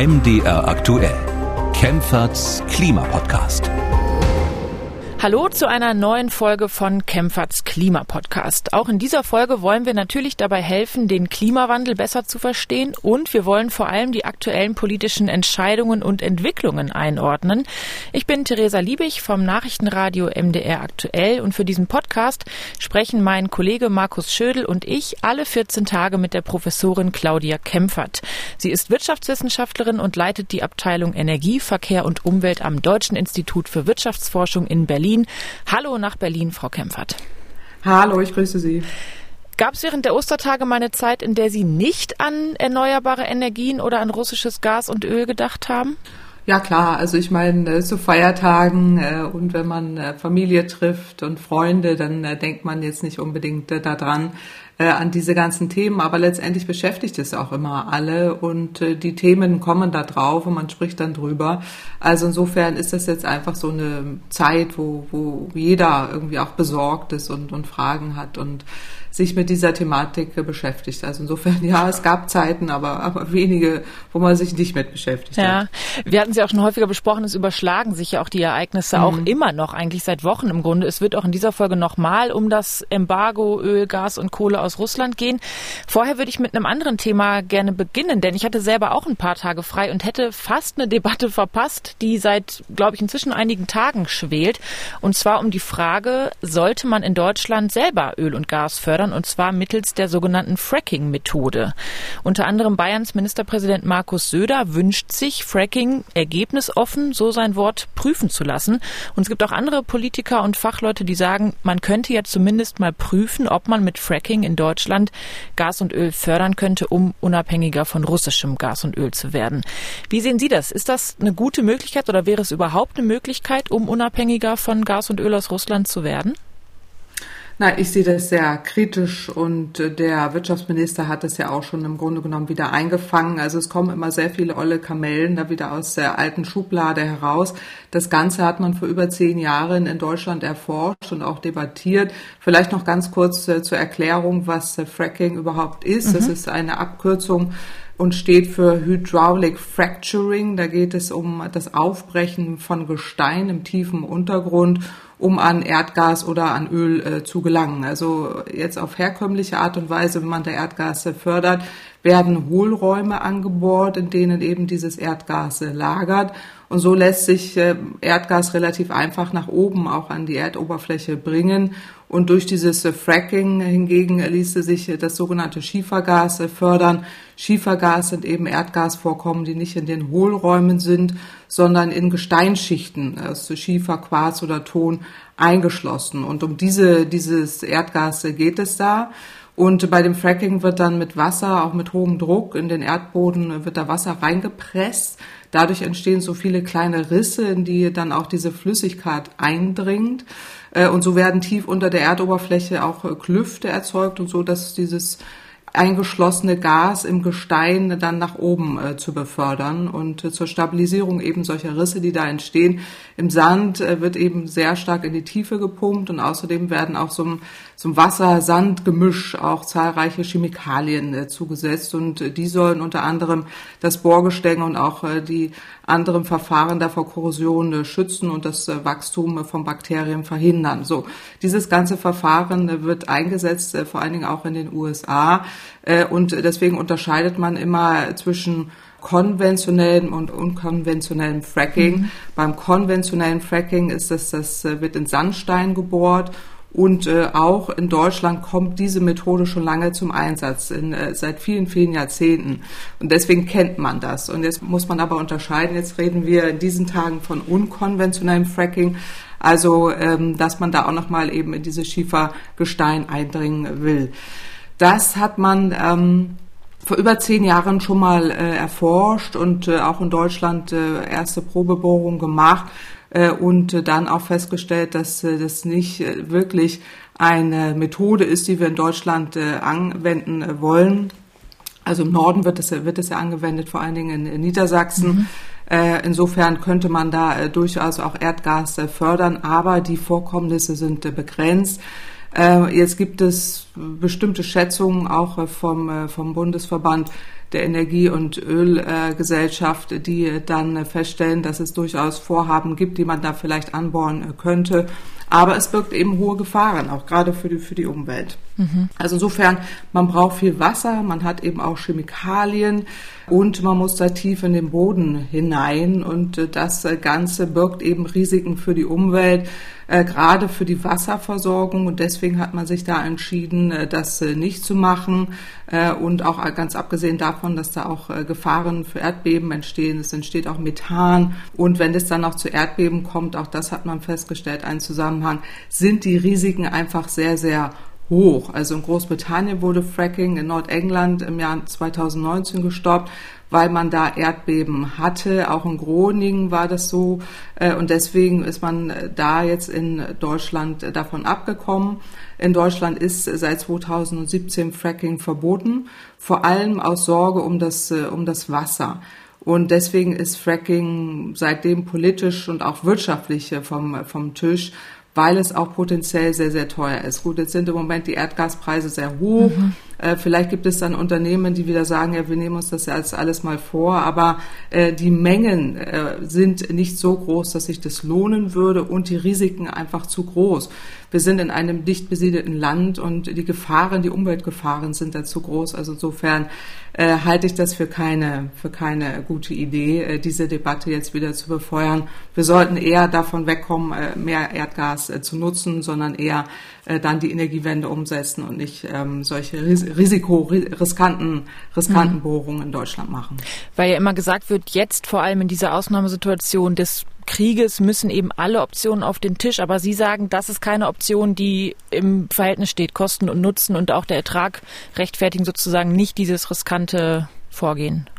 MDR aktuell. Kempferts Klimapodcast. Hallo zu einer neuen Folge von Kempferts Klimapodcast. Auch in dieser Folge wollen wir natürlich dabei helfen, den Klimawandel besser zu verstehen und wir wollen vor allem die aktuellen politischen Entscheidungen und Entwicklungen einordnen. Ich bin Theresa Liebig vom Nachrichtenradio MDR aktuell und für diesen Podcast sprechen mein Kollege Markus Schödel und ich alle 14 Tage mit der Professorin Claudia Kempfert. Sie ist Wirtschaftswissenschaftlerin und leitet die Abteilung Energie, Verkehr und Umwelt am Deutschen Institut für Wirtschaftsforschung in Berlin. Berlin. Hallo nach Berlin, Frau Kempfert. Hallo, ich grüße Sie. Gab es während der Ostertage mal eine Zeit, in der Sie nicht an erneuerbare Energien oder an russisches Gas und Öl gedacht haben? Ja klar, also ich meine, zu Feiertagen äh, und wenn man äh, Familie trifft und Freunde, dann äh, denkt man jetzt nicht unbedingt äh, daran, äh, an diese ganzen Themen, aber letztendlich beschäftigt es auch immer alle und äh, die Themen kommen da drauf und man spricht dann drüber. Also insofern ist das jetzt einfach so eine Zeit, wo, wo jeder irgendwie auch besorgt ist und, und Fragen hat und sich mit dieser Thematik beschäftigt. Also insofern, ja, es gab Zeiten, aber, aber wenige, wo man sich nicht mit beschäftigt ja. hat. Wir hatten sie auch schon häufiger besprochen, es überschlagen sich ja auch die Ereignisse mhm. auch immer noch, eigentlich seit Wochen im Grunde. Es wird auch in dieser Folge nochmal um das Embargo Öl, Gas und Kohle aus Russland gehen. Vorher würde ich mit einem anderen Thema gerne beginnen, denn ich hatte selber auch ein paar Tage frei und hätte fast eine Debatte verpasst, die seit, glaube ich, inzwischen einigen Tagen schwelt. Und zwar um die Frage, sollte man in Deutschland selber Öl und Gas fördern? Fördern, und zwar mittels der sogenannten Fracking-Methode. Unter anderem Bayerns Ministerpräsident Markus Söder wünscht sich, Fracking ergebnisoffen, so sein Wort, prüfen zu lassen. Und es gibt auch andere Politiker und Fachleute, die sagen, man könnte ja zumindest mal prüfen, ob man mit Fracking in Deutschland Gas und Öl fördern könnte, um unabhängiger von russischem Gas und Öl zu werden. Wie sehen Sie das? Ist das eine gute Möglichkeit oder wäre es überhaupt eine Möglichkeit, um unabhängiger von Gas und Öl aus Russland zu werden? Na, ich sehe das sehr kritisch und äh, der Wirtschaftsminister hat es ja auch schon im Grunde genommen wieder eingefangen. Also es kommen immer sehr viele olle Kamellen da wieder aus der alten Schublade heraus. Das Ganze hat man vor über zehn Jahren in Deutschland erforscht und auch debattiert. Vielleicht noch ganz kurz äh, zur Erklärung, was äh, Fracking überhaupt ist. Mhm. Das ist eine Abkürzung und steht für Hydraulic Fracturing. Da geht es um das Aufbrechen von Gestein im tiefen Untergrund um an Erdgas oder an Öl äh, zu gelangen. Also jetzt auf herkömmliche Art und Weise, wenn man da Erdgas fördert, werden Hohlräume angebohrt, in denen eben dieses Erdgas lagert. Und so lässt sich äh, Erdgas relativ einfach nach oben auch an die Erdoberfläche bringen. Und durch dieses äh, Fracking hingegen ließe sich äh, das sogenannte Schiefergas fördern. Schiefergas sind eben Erdgasvorkommen, die nicht in den Hohlräumen sind, sondern in Gesteinsschichten, also Schiefer, Quarz oder Ton eingeschlossen. Und um diese, dieses Erdgas geht es da. Und bei dem Fracking wird dann mit Wasser, auch mit hohem Druck in den Erdboden, wird da Wasser reingepresst. Dadurch entstehen so viele kleine Risse, in die dann auch diese Flüssigkeit eindringt. Äh, und so werden tief unter der Erdoberfläche auch äh, Klüfte erzeugt und so, dass dieses eingeschlossene Gas im Gestein dann nach oben äh, zu befördern und äh, zur Stabilisierung eben solcher Risse, die da entstehen. Im Sand äh, wird eben sehr stark in die Tiefe gepumpt und außerdem werden auch so ein Wasser-Sand-Gemisch auch zahlreiche Chemikalien äh, zugesetzt und äh, die sollen unter anderem das Bohrgestänge und auch äh, die anderen Verfahren da vor Korrosion schützen und das Wachstum von Bakterien verhindern. So, dieses ganze Verfahren wird eingesetzt, vor allen Dingen auch in den USA. Und deswegen unterscheidet man immer zwischen konventionellem und unkonventionellem Fracking. Mhm. Beim konventionellen Fracking ist es, das wird in Sandstein gebohrt und äh, auch in Deutschland kommt diese Methode schon lange zum Einsatz, in, äh, seit vielen, vielen Jahrzehnten. Und deswegen kennt man das. Und jetzt muss man aber unterscheiden. Jetzt reden wir in diesen Tagen von unkonventionellem Fracking. Also, ähm, dass man da auch nochmal eben in dieses Schiefergestein eindringen will. Das hat man ähm, vor über zehn Jahren schon mal äh, erforscht und äh, auch in Deutschland äh, erste Probebohrungen gemacht und dann auch festgestellt, dass äh, das nicht äh, wirklich eine Methode ist, die wir in Deutschland anwenden wollen. Also im Norden wird es, wird es ja angewendet, vor allen Dingen in Niedersachsen. Mhm. Insofern könnte man da durchaus auch Erdgas fördern, aber die Vorkommnisse sind begrenzt. Äh, jetzt gibt es bestimmte Schätzungen auch äh, vom, äh, vom Bundesverband der Energie- und Ölgesellschaft, die dann feststellen, dass es durchaus Vorhaben gibt, die man da vielleicht anbauen könnte. Aber es birgt eben hohe Gefahren, auch gerade für die, für die Umwelt. Mhm. Also insofern, man braucht viel Wasser, man hat eben auch Chemikalien und man muss da tief in den Boden hinein. Und äh, das Ganze birgt eben Risiken für die Umwelt, äh, gerade für die Wasserversorgung. Und deswegen hat man sich da entschieden, äh, das nicht zu machen. Und auch ganz abgesehen davon, dass da auch Gefahren für Erdbeben entstehen, es entsteht auch Methan. Und wenn es dann noch zu Erdbeben kommt, auch das hat man festgestellt, einen Zusammenhang, sind die Risiken einfach sehr, sehr hoch. Also in Großbritannien wurde Fracking in Nordengland im Jahr 2019 gestoppt, weil man da Erdbeben hatte. Auch in Groningen war das so. Äh, und deswegen ist man da jetzt in Deutschland davon abgekommen. In Deutschland ist seit 2017 Fracking verboten, vor allem aus Sorge um das, äh, um das Wasser. Und deswegen ist Fracking seitdem politisch und auch wirtschaftlich vom, vom Tisch weil es auch potenziell sehr, sehr teuer ist. Gut, jetzt sind im Moment die Erdgaspreise sehr hoch. Mhm. Äh, vielleicht gibt es dann Unternehmen, die wieder sagen, ja, wir nehmen uns das ja als alles mal vor, aber äh, die Mengen äh, sind nicht so groß, dass sich das lohnen würde und die Risiken einfach zu groß. Wir sind in einem dicht besiedelten Land und die Gefahren, die Umweltgefahren sind da zu groß. Also insofern äh, halte ich das für keine, für keine gute Idee, äh, diese Debatte jetzt wieder zu befeuern. Wir sollten eher davon wegkommen, äh, mehr Erdgas äh, zu nutzen, sondern eher äh, dann die Energiewende umsetzen und nicht ähm, solche Ris Risiko, riskanten, riskanten mhm. Bohrungen in Deutschland machen. Weil ja immer gesagt wird, jetzt vor allem in dieser Ausnahmesituation des Krieges müssen eben alle Optionen auf den Tisch. Aber Sie sagen, das ist keine Option, die im Verhältnis steht, Kosten und Nutzen und auch der Ertrag rechtfertigen sozusagen nicht dieses riskante Vorgehen.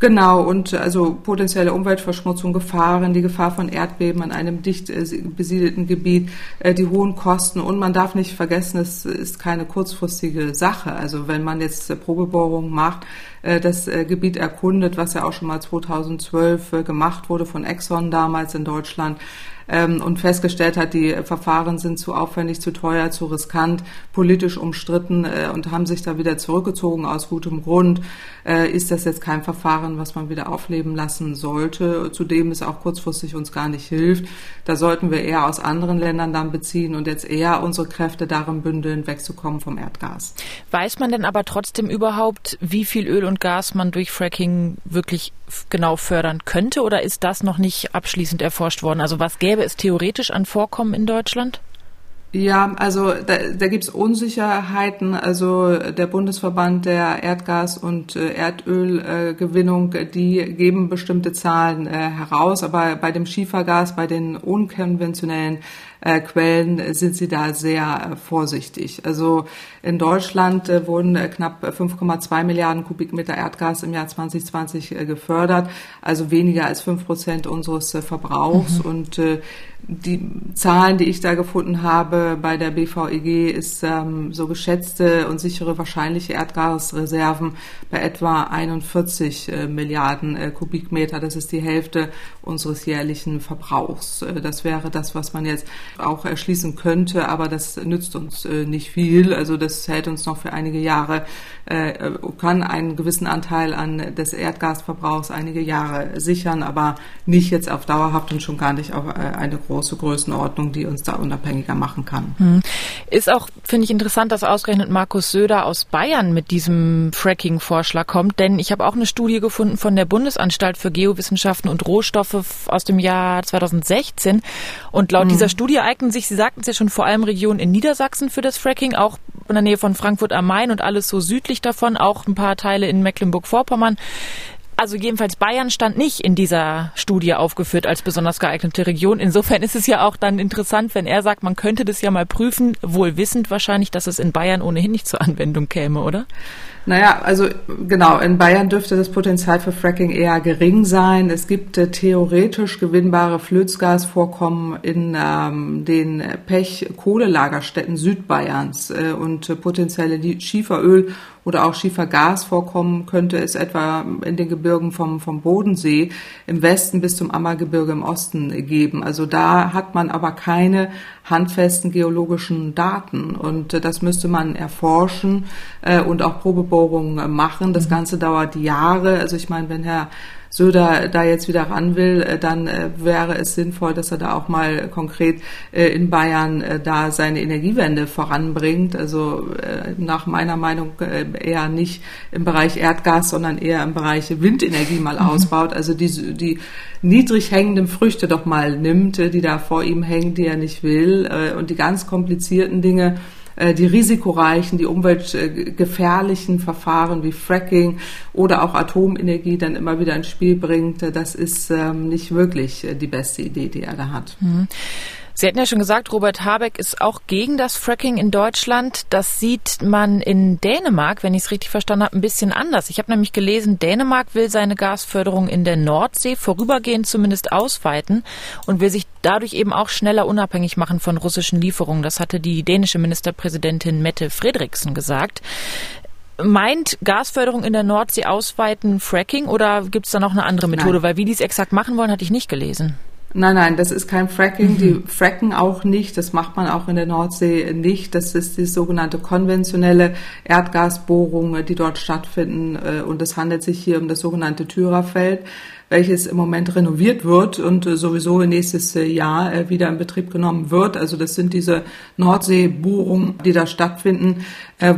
Genau, und also potenzielle Umweltverschmutzung, Gefahren, die Gefahr von Erdbeben an einem dicht äh, besiedelten Gebiet, äh, die hohen Kosten. Und man darf nicht vergessen, es ist keine kurzfristige Sache. Also wenn man jetzt Probebohrungen macht, äh, das Gebiet erkundet, was ja auch schon mal 2012 gemacht wurde von Exxon damals in Deutschland, ähm, und festgestellt hat, die Verfahren sind zu aufwendig, zu teuer, zu riskant, politisch umstritten äh, und haben sich da wieder zurückgezogen aus gutem Grund, äh, ist das jetzt kein Verfahren, was man wieder aufleben lassen sollte, zudem es auch kurzfristig uns gar nicht hilft. Da sollten wir eher aus anderen Ländern dann beziehen und jetzt eher unsere Kräfte darin bündeln, wegzukommen vom Erdgas. Weiß man denn aber trotzdem überhaupt, wie viel Öl und Gas man durch Fracking wirklich genau fördern könnte oder ist das noch nicht abschließend erforscht worden? Also was gäbe es theoretisch an Vorkommen in Deutschland? Ja, also da, da gibt es Unsicherheiten. Also der Bundesverband der Erdgas- und äh, Erdölgewinnung, äh, die geben bestimmte Zahlen äh, heraus, aber bei dem Schiefergas, bei den unkonventionellen Quellen sind sie da sehr vorsichtig. Also in Deutschland wurden knapp 5,2 Milliarden Kubikmeter Erdgas im Jahr 2020 äh, gefördert, also weniger als fünf Prozent unseres Verbrauchs. Mhm. Und die Zahlen, die ich da gefunden habe bei der BVEG, ist ähm, so geschätzte und sichere wahrscheinliche Erdgasreserven bei etwa 41 äh, Milliarden äh, Kubikmeter. Das ist die Hälfte unseres jährlichen Verbrauchs. Äh, das wäre das, was man jetzt auch erschließen könnte, aber das nützt uns äh, nicht viel. Also das hält uns noch für einige Jahre, äh, kann einen gewissen Anteil an des Erdgasverbrauchs einige Jahre sichern, aber nicht jetzt auf dauerhaft und schon gar nicht auf eine große Größenordnung, die uns da unabhängiger machen kann. Hm. Ist auch, finde ich, interessant, dass ausgerechnet Markus Söder aus Bayern mit diesem Fracking-Vorschlag kommt, denn ich habe auch eine Studie gefunden von der Bundesanstalt für Geowissenschaften und Rohstoffe aus dem Jahr 2016 und laut hm. dieser Studie eignen sich, Sie sagten es ja schon, vor allem Regionen in Niedersachsen für das Fracking, auch in der Nähe von Frankfurt am Main und alles so südlich davon, auch ein paar Teile in Mecklenburg-Vorpommern. Also jedenfalls Bayern stand nicht in dieser Studie aufgeführt als besonders geeignete Region. Insofern ist es ja auch dann interessant, wenn er sagt, man könnte das ja mal prüfen, wohl wissend wahrscheinlich, dass es in Bayern ohnehin nicht zur Anwendung käme, oder? Naja, also genau, in Bayern dürfte das Potenzial für Fracking eher gering sein. Es gibt äh, theoretisch gewinnbare Flößgasvorkommen in ähm, den Pech-Kohlelagerstätten Südbayerns äh, und äh, potenzielle Schieferöl oder auch Schiefergasvorkommen könnte es etwa in den Gebirgen Gebirgen vom, vom Bodensee im Westen bis zum Ammergebirge im Osten geben. Also da hat man aber keine handfesten geologischen Daten und äh, das müsste man erforschen äh, und auch Probebohrungen machen. Das mhm. Ganze dauert Jahre. Also ich meine, wenn Herr Söder da jetzt wieder ran will, äh, dann äh, wäre es sinnvoll, dass er da auch mal konkret äh, in Bayern da seine Energiewende voranbringt. Also nach meiner Meinung eher nicht im Bereich Erdgas, sondern eher im Bereich Windenergie mal mhm. ausbaut. Also die, die niedrig hängenden Früchte doch mal nimmt, die da vor ihm hängen, die er nicht will und die ganz komplizierten Dinge die risikoreichen, die umweltgefährlichen Verfahren wie Fracking oder auch Atomenergie dann immer wieder ins Spiel bringt, äh, das ist ähm, nicht wirklich äh, die beste Idee, die er da hat. Mhm. Sie hatten ja schon gesagt, Robert Habeck ist auch gegen das Fracking in Deutschland. Das sieht man in Dänemark, wenn ich es richtig verstanden habe, ein bisschen anders. Ich habe nämlich gelesen, Dänemark will seine Gasförderung in der Nordsee vorübergehend zumindest ausweiten und will sich dadurch eben auch schneller unabhängig machen von russischen Lieferungen. Das hatte die dänische Ministerpräsidentin Mette Frederiksen gesagt. Meint Gasförderung in der Nordsee ausweiten Fracking oder gibt es da noch eine andere Methode? Nein. Weil wie die es exakt machen wollen, hatte ich nicht gelesen. Nein, nein, das ist kein Fracking. Mhm. Die fracken auch nicht. Das macht man auch in der Nordsee nicht. Das ist die sogenannte konventionelle Erdgasbohrung, die dort stattfinden. Äh, und es handelt sich hier um das sogenannte Thyrafeld welches im Moment renoviert wird und äh, sowieso nächstes äh, Jahr wieder in Betrieb genommen wird. Also das sind diese Nordseebohrungen, die da stattfinden,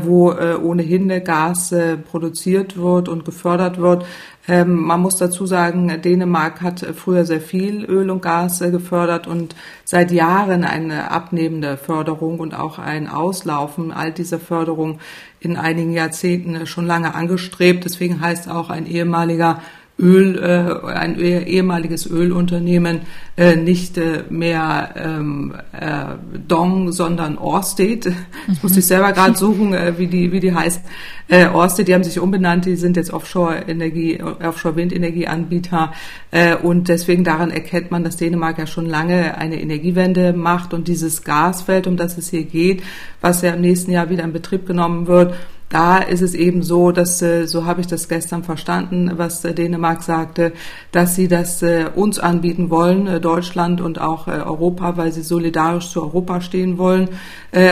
wo ohnehin Gas produziert wird und gefördert wird. Ähm, man muss dazu sagen, Dänemark hat früher sehr viel Öl und Gas gefördert und seit Jahren eine abnehmende Förderung und auch ein Auslaufen all dieser Förderung in einigen Jahrzehnten schon lange angestrebt. Deswegen heißt auch ein ehemaliger Öl, äh, ein ehemaliges Ölunternehmen äh, nicht äh, mehr ähm, äh, Dong, sondern Orsted. Das muss ich selber gerade suchen, äh, wie die wie die heißt. Äh, Orsted, die haben sich umbenannt, die sind jetzt Offshore-Energie, Offshore-Windenergieanbieter äh, und deswegen daran erkennt man, dass Dänemark ja schon lange eine Energiewende macht und dieses Gasfeld, um das es hier geht, was ja im nächsten Jahr wieder in Betrieb genommen wird, da ist es eben so, dass, äh, so habe ich das gestern verstanden, was äh, Dänemark sagte, dass sie das äh, uns anbieten wollen, Deutschland und auch Europa, weil sie solidarisch zu Europa stehen wollen,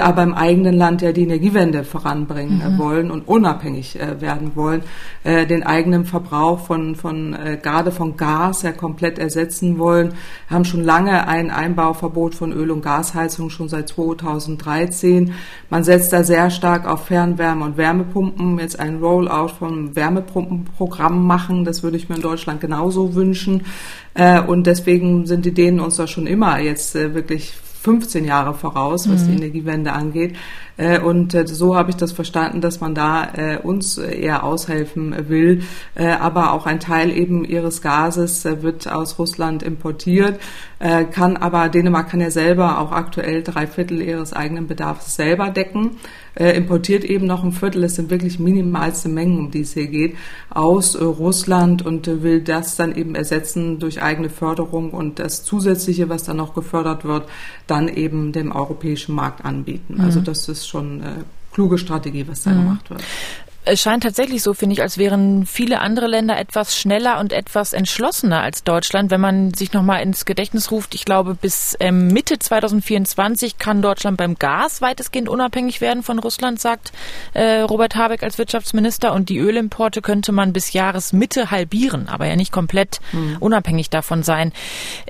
aber im eigenen Land ja die Energiewende voranbringen mhm. wollen und unabhängig werden wollen, den eigenen Verbrauch von, von gerade von Gas ja komplett ersetzen wollen, haben schon lange ein Einbauverbot von Öl- und Gasheizung schon seit 2013. Man setzt da sehr stark auf Fernwärme und Wärme Wärmepumpen jetzt ein Rollout vom Wärmepumpenprogramm machen. Das würde ich mir in Deutschland genauso wünschen. Äh, und deswegen sind die Dänen uns da schon immer jetzt äh, wirklich 15 Jahre voraus, was mhm. die Energiewende angeht. Äh, und äh, so habe ich das verstanden, dass man da äh, uns eher aushelfen will. Aber auch ein Teil eben ihres Gases wird aus Russland importiert, kann aber Dänemark kann ja selber auch aktuell drei Viertel ihres eigenen Bedarfs selber decken importiert eben noch ein Viertel, es sind wirklich minimalste Mengen, um die es hier geht, aus Russland und will das dann eben ersetzen durch eigene Förderung und das Zusätzliche, was dann noch gefördert wird, dann eben dem europäischen Markt anbieten. Also mhm. Also das ist schon äh, kluge Strategie, was da mhm. gemacht wird es scheint tatsächlich so, finde ich, als wären viele andere Länder etwas schneller und etwas entschlossener als Deutschland. Wenn man sich nochmal ins Gedächtnis ruft, ich glaube, bis ähm, Mitte 2024 kann Deutschland beim Gas weitestgehend unabhängig werden von Russland, sagt äh, Robert Habeck als Wirtschaftsminister. Und die Ölimporte könnte man bis Jahresmitte halbieren, aber ja nicht komplett mhm. unabhängig davon sein.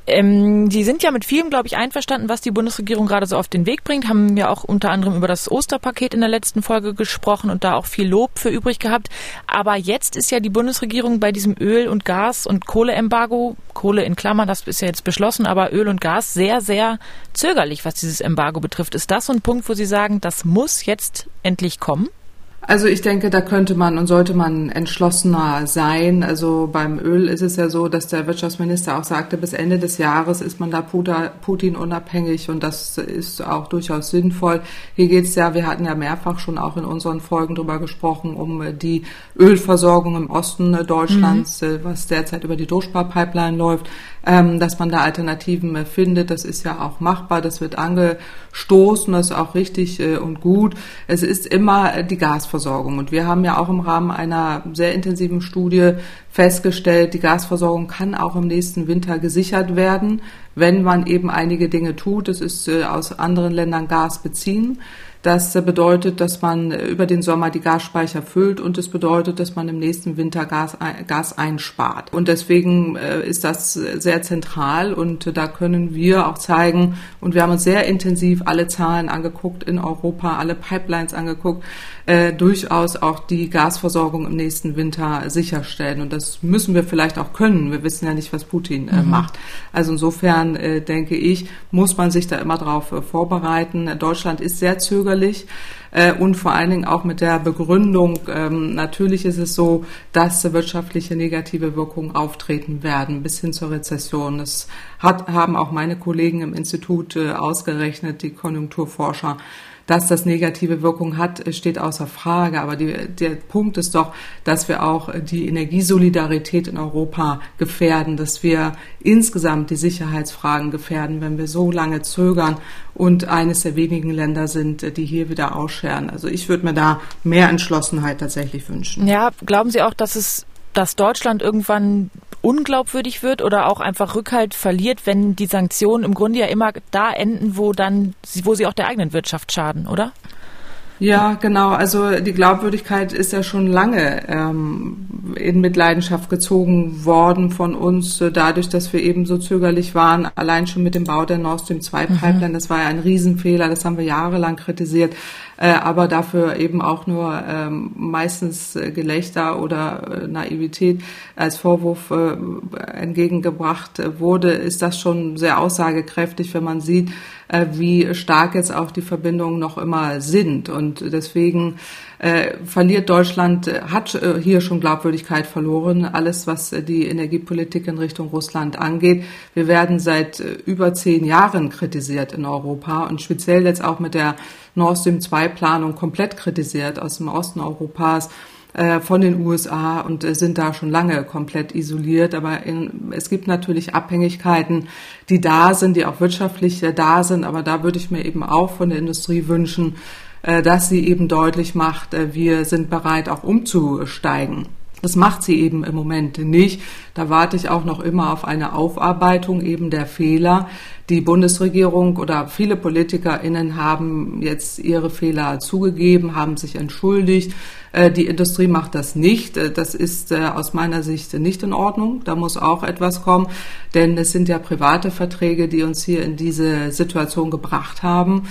Ähm, Sie sind ja mit vielem, glaube ich, einverstanden, was die Bundesregierung gerade so auf den Weg bringt, haben ja auch unter anderem über das Osterpaket in der letzten Folge gesprochen und da auch viel Lob für übrig gehabt. Aber jetzt ist ja die Bundesregierung bei diesem Öl- und Gas- und Kohleembargo, Kohle in Klammern, das ist ja jetzt beschlossen, aber Öl und Gas sehr, sehr zögerlich, was dieses Embargo betrifft. Ist das so ein Punkt, wo Sie sagen, das muss jetzt endlich kommen? Also ich denke, da könnte man und sollte man entschlossener sein. Also beim Öl ist es ja so, dass der Wirtschaftsminister auch sagte, bis Ende des Jahres ist man da Putin unabhängig und das ist auch durchaus sinnvoll. Hier geht es ja, wir hatten ja mehrfach schon auch in unseren Folgen drüber gesprochen, um die Ölversorgung im Osten Deutschlands, mhm. was derzeit über die Doschpa-Pipeline läuft. Ähm, dass man da Alternativen findet. Das ist ja auch machbar, das wird angestoßen, das ist auch richtig äh, und gut. Es ist immer die Gasversorgung. Und wir haben ja auch im Rahmen einer sehr intensiven Studie festgestellt, die Gasversorgung kann auch im nächsten Winter gesichert werden, wenn man eben einige Dinge tut. Das ist äh, aus anderen Ländern Gas beziehen. Das bedeutet, dass man über den Sommer die Gasspeicher füllt und es bedeutet, dass man im nächsten Winter Gas, Gas einspart. Und deswegen äh, ist das sehr zentral und da können wir auch zeigen, und wir haben uns sehr intensiv alle Zahlen angeguckt in Europa, alle Pipelines angeguckt, äh, durchaus auch die Gasversorgung im nächsten Winter sicherstellen. Und das müssen wir vielleicht auch können. Wir wissen ja nicht, was Putin äh, mhm. macht. Also insofern äh, denke ich, muss man sich da immer darauf äh, vorbereiten. Deutschland ist sehr zögerlich äh, und vor allen Dingen auch mit der Begründung, ähm, natürlich ist es so, dass wirtschaftliche negative Wirkungen auftreten werden bis hin zur Rezession. Das hat, haben auch meine Kollegen im Institut äh, ausgerechnet, die Konjunkturforscher. Dass das negative Wirkung hat, steht außer Frage. Aber die, der Punkt ist doch, dass wir auch die Energiesolidarität in Europa gefährden, dass wir insgesamt die Sicherheitsfragen gefährden, wenn wir so lange zögern und eines der wenigen Länder sind, die hier wieder ausscheren. Also ich würde mir da mehr Entschlossenheit tatsächlich wünschen. Ja, glauben Sie auch, dass es dass Deutschland irgendwann unglaubwürdig wird oder auch einfach Rückhalt verliert, wenn die Sanktionen im Grunde ja immer da enden, wo dann, wo sie auch der eigenen Wirtschaft schaden, oder? Ja, genau. Also die Glaubwürdigkeit ist ja schon lange ähm, in Mitleidenschaft gezogen worden von uns, äh, dadurch, dass wir eben so zögerlich waren, allein schon mit dem Bau der Nord Stream 2 mhm. Pipeline. Mhm. Das war ja ein Riesenfehler, das haben wir jahrelang kritisiert, äh, aber dafür eben auch nur ähm, meistens äh, Gelächter oder äh, Naivität als Vorwurf äh, entgegengebracht wurde, ist das schon sehr aussagekräftig, wenn man sieht, äh, wie stark jetzt auch die Verbindungen noch immer sind. Und deswegen äh, verliert Deutschland, äh, hat äh, hier schon Glaubwürdigkeit verloren, alles was äh, die Energiepolitik in Richtung Russland angeht. Wir werden seit äh, über zehn Jahren kritisiert in Europa und speziell jetzt auch mit der Nord Stream 2 Planung komplett kritisiert aus dem Osten Europas von den USA und sind da schon lange komplett isoliert. Aber in, es gibt natürlich Abhängigkeiten, die da sind, die auch wirtschaftlich da sind. Aber da würde ich mir eben auch von der Industrie wünschen, äh, dass sie eben deutlich macht, äh, wir sind bereit auch umzusteigen. Das macht sie eben im Moment nicht. Da warte ich auch noch immer auf eine Aufarbeitung eben der Fehler. Die Bundesregierung oder viele PolitikerInnen haben jetzt ihre Fehler zugegeben, haben sich entschuldigt. Äh, die Industrie macht das nicht. Äh, das ist äh, aus meiner Sicht nicht in Ordnung. Da muss auch etwas kommen, denn es sind ja private Verträge, die uns hier in diese Situation gebracht haben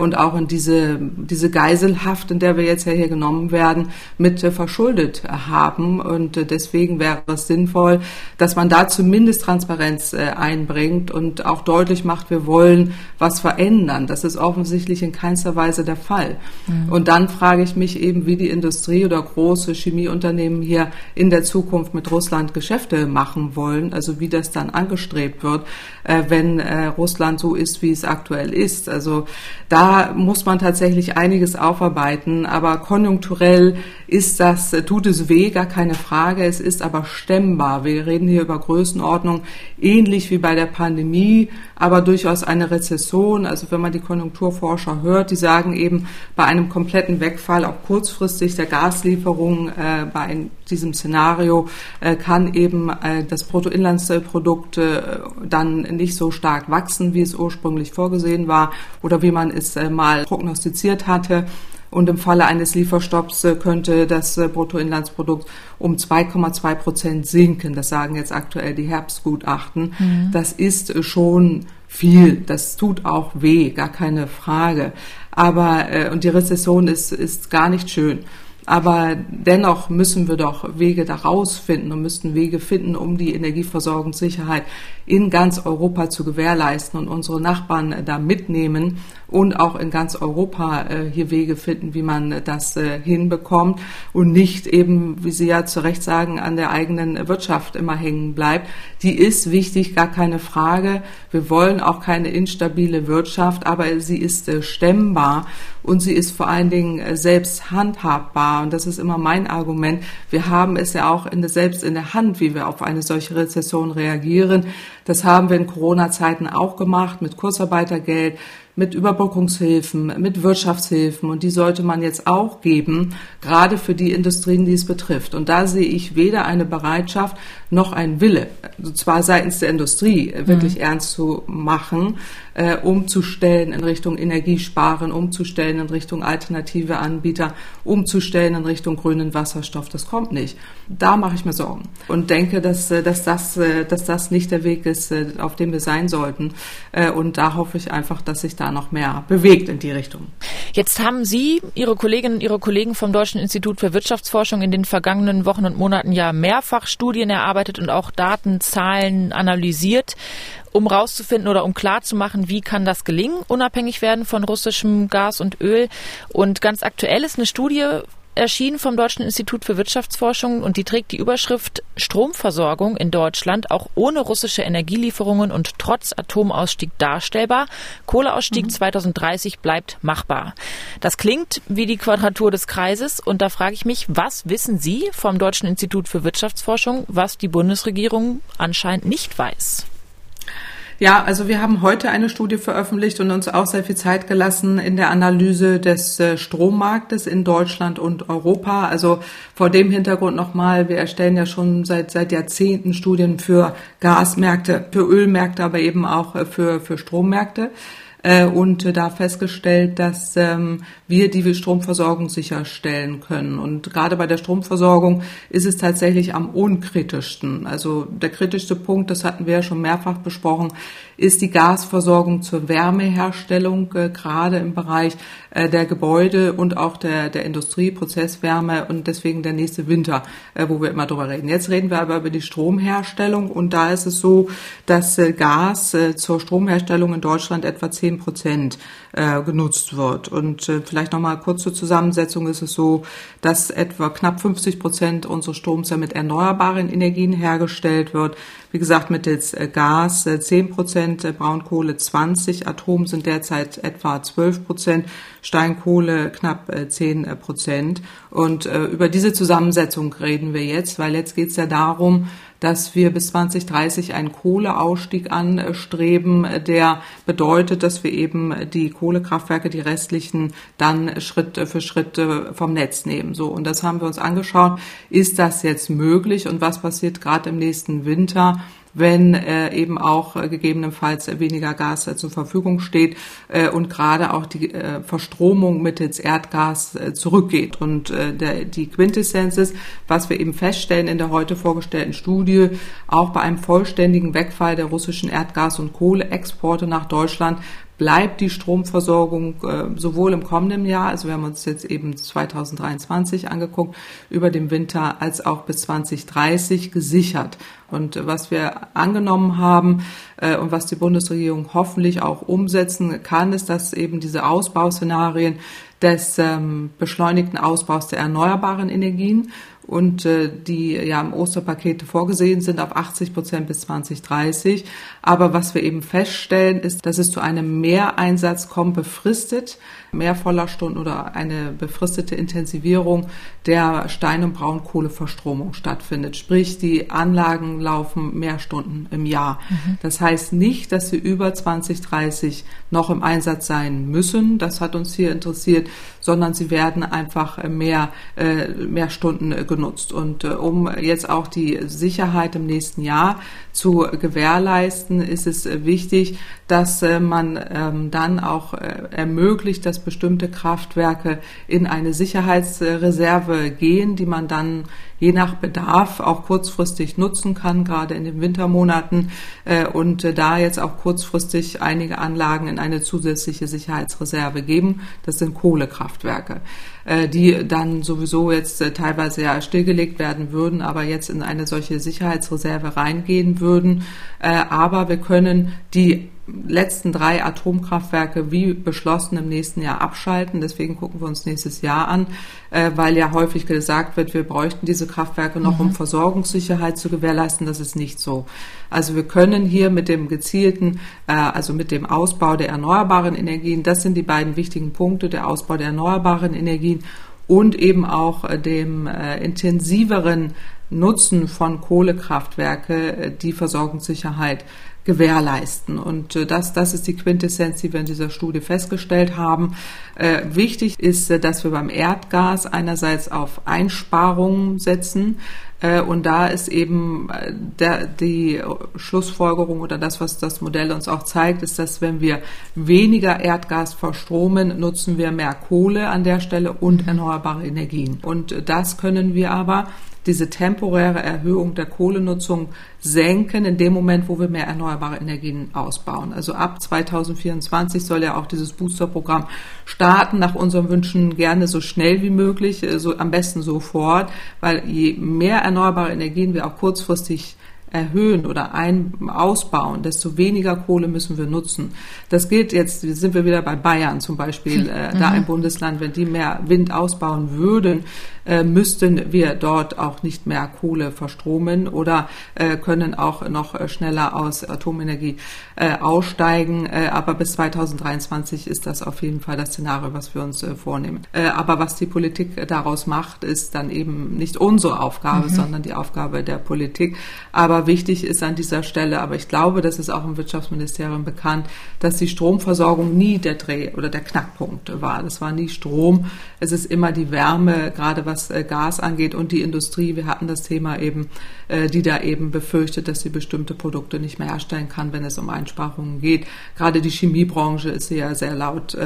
und auch in diese, diese Geiselhaft, in der wir jetzt ja hier genommen werden, mit verschuldet haben. Und deswegen wäre es sinnvoll, dass man da zumindest Transparenz einbringt und auch deutlich macht, wir wollen was verändern. Das ist offensichtlich in keinster Weise der Fall. Mhm. Und dann frage ich mich eben, wie die Industrie Industrie oder große Chemieunternehmen hier in der Zukunft mit Russland Geschäfte machen wollen, also wie das dann angestrebt wird, äh, wenn äh, Russland so ist, wie es aktuell ist. Also da muss man tatsächlich einiges aufarbeiten, aber konjunkturell ist das, tut es weh, gar keine Frage. Es ist aber stemmbar. Wir reden hier über Größenordnung ähnlich wie bei der Pandemie, aber durchaus eine Rezession. Also wenn man die Konjunkturforscher hört, die sagen eben, bei einem kompletten Wegfall auch kurzfristig der Gaslieferung äh, bei diesem Szenario äh, kann eben äh, das Bruttoinlandsprodukt äh, dann nicht so stark wachsen, wie es ursprünglich vorgesehen war oder wie man es äh, mal prognostiziert hatte. Und im Falle eines Lieferstopps äh, könnte das Bruttoinlandsprodukt um 2,2 Prozent sinken. Das sagen jetzt aktuell die Herbstgutachten. Mhm. Das ist schon viel. Das tut auch weh, gar keine Frage. Aber, und die Rezession ist, ist gar nicht schön. Aber dennoch müssen wir doch Wege daraus finden und müssten Wege finden, um die Energieversorgungssicherheit in ganz Europa zu gewährleisten und unsere Nachbarn da mitnehmen und auch in ganz Europa äh, hier Wege finden, wie man das äh, hinbekommt und nicht eben, wie Sie ja zu Recht sagen, an der eigenen Wirtschaft immer hängen bleibt. Die ist wichtig, gar keine Frage. Wir wollen auch keine instabile Wirtschaft, aber sie ist äh, stemmbar und sie ist vor allen Dingen selbst handhabbar. Und das ist immer mein Argument. Wir haben es ja auch in selbst in der Hand, wie wir auf eine solche Rezession reagieren. Das haben wir in Corona-Zeiten auch gemacht mit Kurzarbeitergeld, mit Überbrückungshilfen, mit Wirtschaftshilfen und die sollte man jetzt auch geben, gerade für die Industrien, die es betrifft. Und da sehe ich weder eine Bereitschaft noch ein Wille, also zwar seitens der Industrie wirklich mhm. ernst zu machen, äh, umzustellen in Richtung Energiesparen, umzustellen in Richtung alternative Anbieter, umzustellen in Richtung grünen Wasserstoff. Das kommt nicht. Da mache ich mir Sorgen und denke, dass, äh, dass, das, äh, dass das nicht der Weg ist, äh, auf dem wir sein sollten. Und da hoffe ich einfach, dass sich da noch mehr bewegt in die Richtung. Jetzt haben Sie, Ihre Kolleginnen und Ihre Kollegen vom Deutschen Institut für Wirtschaftsforschung in den vergangenen Wochen und Monaten ja mehrfach Studien erarbeitet und auch Daten, Zahlen analysiert um rauszufinden oder um klarzumachen, wie kann das gelingen, unabhängig werden von russischem Gas und Öl. Und ganz aktuell ist eine Studie erschienen vom Deutschen Institut für Wirtschaftsforschung und die trägt die Überschrift Stromversorgung in Deutschland auch ohne russische Energielieferungen und trotz Atomausstieg darstellbar. Kohleausstieg mhm. 2030 bleibt machbar. Das klingt wie die Quadratur des Kreises und da frage ich mich, was wissen Sie vom Deutschen Institut für Wirtschaftsforschung, was die Bundesregierung anscheinend nicht weiß? Ja, also wir haben heute eine Studie veröffentlicht und uns auch sehr viel Zeit gelassen in der Analyse des äh, Strommarktes in Deutschland und Europa. Also vor dem Hintergrund nochmal, wir erstellen ja schon seit, seit Jahrzehnten Studien für Gasmärkte, für Ölmärkte, aber eben auch äh, für, für Strommärkte äh, und da festgestellt, dass ähm, wir die Stromversorgung sicherstellen können. Und gerade bei der Stromversorgung ist es tatsächlich am unkritischsten. Also der kritischste Punkt, das hatten wir ja schon mehrfach besprochen, ist die Gasversorgung zur Wärmeherstellung, äh, gerade im Bereich äh, der Gebäude und auch der, der Industrie, Prozesswärme und deswegen der nächste Winter, äh, wo wir immer drüber reden. Jetzt reden wir aber über die Stromherstellung und da ist es so, dass äh, Gas äh, zur Stromherstellung in Deutschland etwa zehn Prozent äh, genutzt wird. Und äh, vielleicht nochmal kurz zur Zusammensetzung ist es so, dass etwa knapp 50 Prozent unseres Stroms ja mit erneuerbaren Energien hergestellt wird. Wie gesagt, mittels äh, Gas äh, 10 Prozent, äh, Braunkohle 20, Atom sind derzeit etwa 12 Prozent, Steinkohle knapp äh, 10 äh, Prozent. Und äh, über diese Zusammensetzung reden wir jetzt, weil jetzt geht es ja darum, dass wir bis 2030 einen Kohleausstieg anstreben, der bedeutet, dass wir eben die Kohlekraftwerke, die restlichen, dann Schritt für Schritt vom Netz nehmen. So. Und das haben wir uns angeschaut. Ist das jetzt möglich? Und was passiert gerade im nächsten Winter? Wenn äh, eben auch äh, gegebenenfalls weniger Gas äh, zur Verfügung steht äh, und gerade auch die äh, Verstromung mittels Erdgas äh, zurückgeht. Und äh, der, die Quintessenz ist, was wir eben feststellen in der heute vorgestellten Studie, auch bei einem vollständigen Wegfall der russischen Erdgas- und Kohleexporte nach Deutschland bleibt die Stromversorgung äh, sowohl im kommenden Jahr, also wir haben uns jetzt eben 2023 angeguckt, über den Winter als auch bis 2030 gesichert. Und was wir angenommen haben äh, und was die Bundesregierung hoffentlich auch umsetzen kann, ist, dass eben diese Ausbauszenarien des ähm, beschleunigten Ausbaus der erneuerbaren Energien und äh, die ja im Osterpaket vorgesehen sind auf 80 Prozent bis 2030. Aber was wir eben feststellen, ist, dass es zu einem Mehreinsatz kommt, befristet, mehr Vollerstunden oder eine befristete Intensivierung der Stein- und Braunkohleverstromung stattfindet. Sprich, die Anlagen laufen mehr Stunden im Jahr. Mhm. Das heißt nicht, dass sie über 2030 noch im Einsatz sein müssen. Das hat uns hier interessiert, sondern sie werden einfach mehr, äh, mehr Stunden genutzt. Und äh, um jetzt auch die Sicherheit im nächsten Jahr zu gewährleisten, ist es wichtig, dass äh, man ähm, dann auch ermöglicht, dass bestimmte Kraftwerke in eine Sicherheitsreserve gehen, die man dann je nach Bedarf auch kurzfristig nutzen kann, gerade in den Wintermonaten äh, und äh, da jetzt auch kurzfristig einige Anlagen in eine zusätzliche Sicherheitsreserve geben. Das sind Kohlekraftwerke, äh, die dann sowieso jetzt teilweise ja stillgelegt werden würden, aber jetzt in eine solche Sicherheitsreserve reingehen würden. Aber wir können die letzten drei Atomkraftwerke wie beschlossen im nächsten Jahr abschalten. Deswegen gucken wir uns nächstes Jahr an, äh, weil ja häufig gesagt wird, wir bräuchten diese Kraftwerke noch, mhm. um Versorgungssicherheit zu gewährleisten. Das ist nicht so. Also wir können hier mit dem gezielten, äh, also mit dem Ausbau der erneuerbaren Energien, das sind die beiden wichtigen Punkte, der Ausbau der erneuerbaren Energien und eben auch äh, dem äh, intensiveren Nutzen von Kohlekraftwerke äh, die Versorgungssicherheit gewährleisten. Und äh, das, das ist die Quintessenz, die wir in dieser Studie festgestellt haben. Äh, wichtig ist, äh, dass wir beim Erdgas einerseits auf Einsparungen setzen. Und da ist eben der, die Schlussfolgerung oder das, was das Modell uns auch zeigt, ist, dass wenn wir weniger Erdgas verstromen, nutzen wir mehr Kohle an der Stelle und erneuerbare Energien. Und das können wir aber diese temporäre Erhöhung der Kohlenutzung senken in dem Moment, wo wir mehr erneuerbare Energien ausbauen. Also ab 2024 soll ja auch dieses Boosterprogramm starten, nach unseren Wünschen gerne so schnell wie möglich, äh, so am besten sofort, weil je mehr erneuerbare Energien wir auch kurzfristig erhöhen oder ein, ausbauen, desto weniger Kohle müssen wir nutzen. Das gilt jetzt, sind wir wieder bei Bayern zum Beispiel, äh, mhm. da ein Bundesland, wenn die mehr Wind ausbauen würden, äh, müssten wir dort auch nicht mehr Kohle verstromen oder äh, können auch noch äh, schneller aus Atomenergie äh, aussteigen. Aber bis 2023 ist das auf jeden Fall das Szenario, was wir uns vornehmen. Aber was die Politik daraus macht, ist dann eben nicht unsere Aufgabe, mhm. sondern die Aufgabe der Politik. Aber wichtig ist an dieser Stelle, aber ich glaube, das ist auch im Wirtschaftsministerium bekannt, dass die Stromversorgung nie der Dreh- oder der Knackpunkt war. Das war nie Strom. Es ist immer die Wärme, gerade was äh, Gas angeht und die Industrie. Wir hatten das Thema eben, äh, die da eben befürchtet, dass sie bestimmte Produkte nicht mehr herstellen kann, wenn es um Einsparungen geht. Gerade die Chemiebranche ist ja sehr laut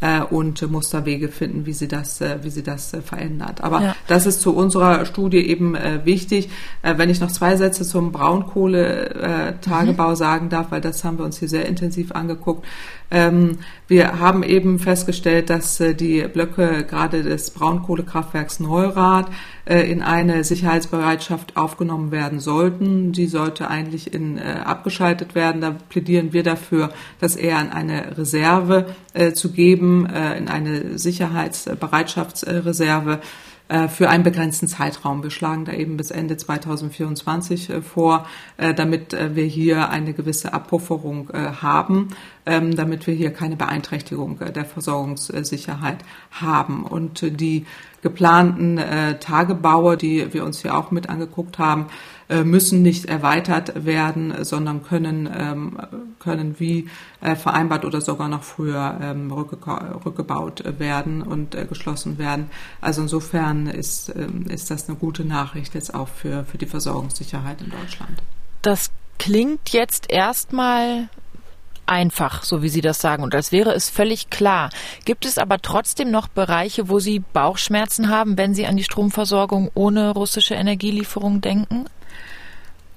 äh, und muss da Wege finden, wie sie das, wie sie das verändert. Aber ja. das ist zu unserer Studie eben wichtig. Wenn ich noch zwei Sätze zum Braunkohletagebau mhm. sagen darf, weil das haben wir uns hier sehr intensiv angeguckt. Ähm, wir haben eben festgestellt, dass äh, die Blöcke gerade des Braunkohlekraftwerks Neurath äh, in eine Sicherheitsbereitschaft aufgenommen werden sollten. Die sollte eigentlich in, äh, abgeschaltet werden. Da plädieren wir dafür, das eher in eine Reserve zu geben, in eine Sicherheitsbereitschaftsreserve äh, für einen begrenzten Zeitraum. Wir schlagen da eben bis Ende 2024 äh, vor, äh, damit wir hier eine gewisse Abpufferung haben, ähm, damit wir hier keine Beeinträchtigung der Versorgungssicherheit haben. Und die geplanten Tagebaue, die wir uns hier auch mit angeguckt haben, äh, müssen nicht erweitert werden, sondern können, ähm, können wie äh, vereinbart oder sogar noch früher ähm, rückgebaut werden und äh, geschlossen werden. Also insofern ist, ähm, ist das eine gute Nachricht jetzt auch für, für die Versorgungssicherheit in Deutschland. Das klingt jetzt erstmal einfach, so wie Sie das sagen, und als wäre es völlig klar. Gibt es aber trotzdem noch Bereiche, wo Sie Bauchschmerzen haben, wenn Sie an die Stromversorgung ohne russische Energielieferung denken?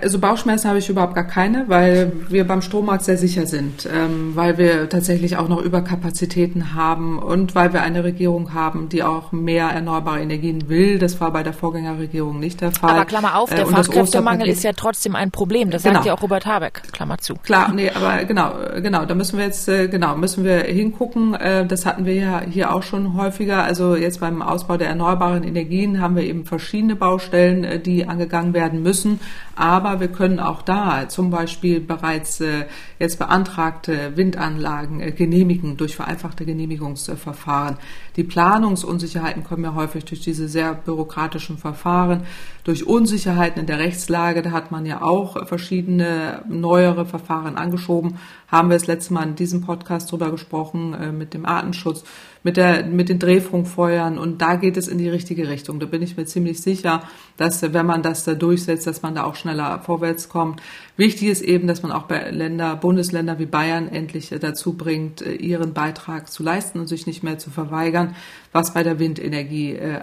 Also Bauchschmerzen habe ich überhaupt gar keine, weil wir beim Strommarkt sehr sicher sind, ähm, weil wir tatsächlich auch noch Überkapazitäten haben und weil wir eine Regierung haben, die auch mehr erneuerbare Energien will. Das war bei der Vorgängerregierung nicht der Fall. Aber Klammer auf, der äh, Fachkräftemangel ist ja trotzdem ein Problem. Das genau. sagt ja auch Robert Habeck. Klammer zu. Klar, nee, aber genau, genau, da müssen wir jetzt äh, genau müssen wir hingucken. Äh, das hatten wir ja hier auch schon häufiger. Also jetzt beim Ausbau der erneuerbaren Energien haben wir eben verschiedene Baustellen, äh, die angegangen werden müssen. Aber wir können auch da zum Beispiel bereits äh, jetzt beantragte Windanlagen äh, genehmigen durch vereinfachte Genehmigungsverfahren. Die Planungsunsicherheiten kommen ja häufig durch diese sehr bürokratischen Verfahren, durch Unsicherheiten in der Rechtslage. Da hat man ja auch verschiedene neuere Verfahren angeschoben. Haben wir das letzte Mal in diesem Podcast drüber gesprochen äh, mit dem Artenschutz mit, der, mit den Drehfunkfeuern und da geht es in die richtige Richtung. Da bin ich mir ziemlich sicher, dass wenn man das da durchsetzt, dass man da auch schneller vorwärts kommt. Wichtig ist eben, dass man auch bei Länder, Bundesländer wie Bayern endlich dazu bringt, ihren Beitrag zu leisten und sich nicht mehr zu verweigern, was bei der Windenergie, äh,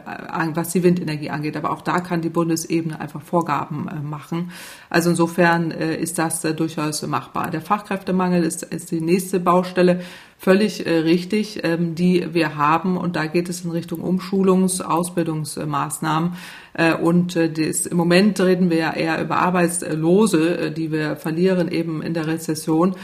was die Windenergie angeht. Aber auch da kann die Bundesebene einfach Vorgaben äh, machen. Also insofern äh, ist das durchaus machbar. Der Fachkräftemangel ist, ist die nächste Baustelle völlig äh, richtig, ähm, die wir haben. Und da geht es in Richtung Umschulungs-, Ausbildungsmaßnahmen. Äh, und äh, das, im Moment reden wir ja eher über Arbeitslose, äh, die wir verlieren eben in der Rezession.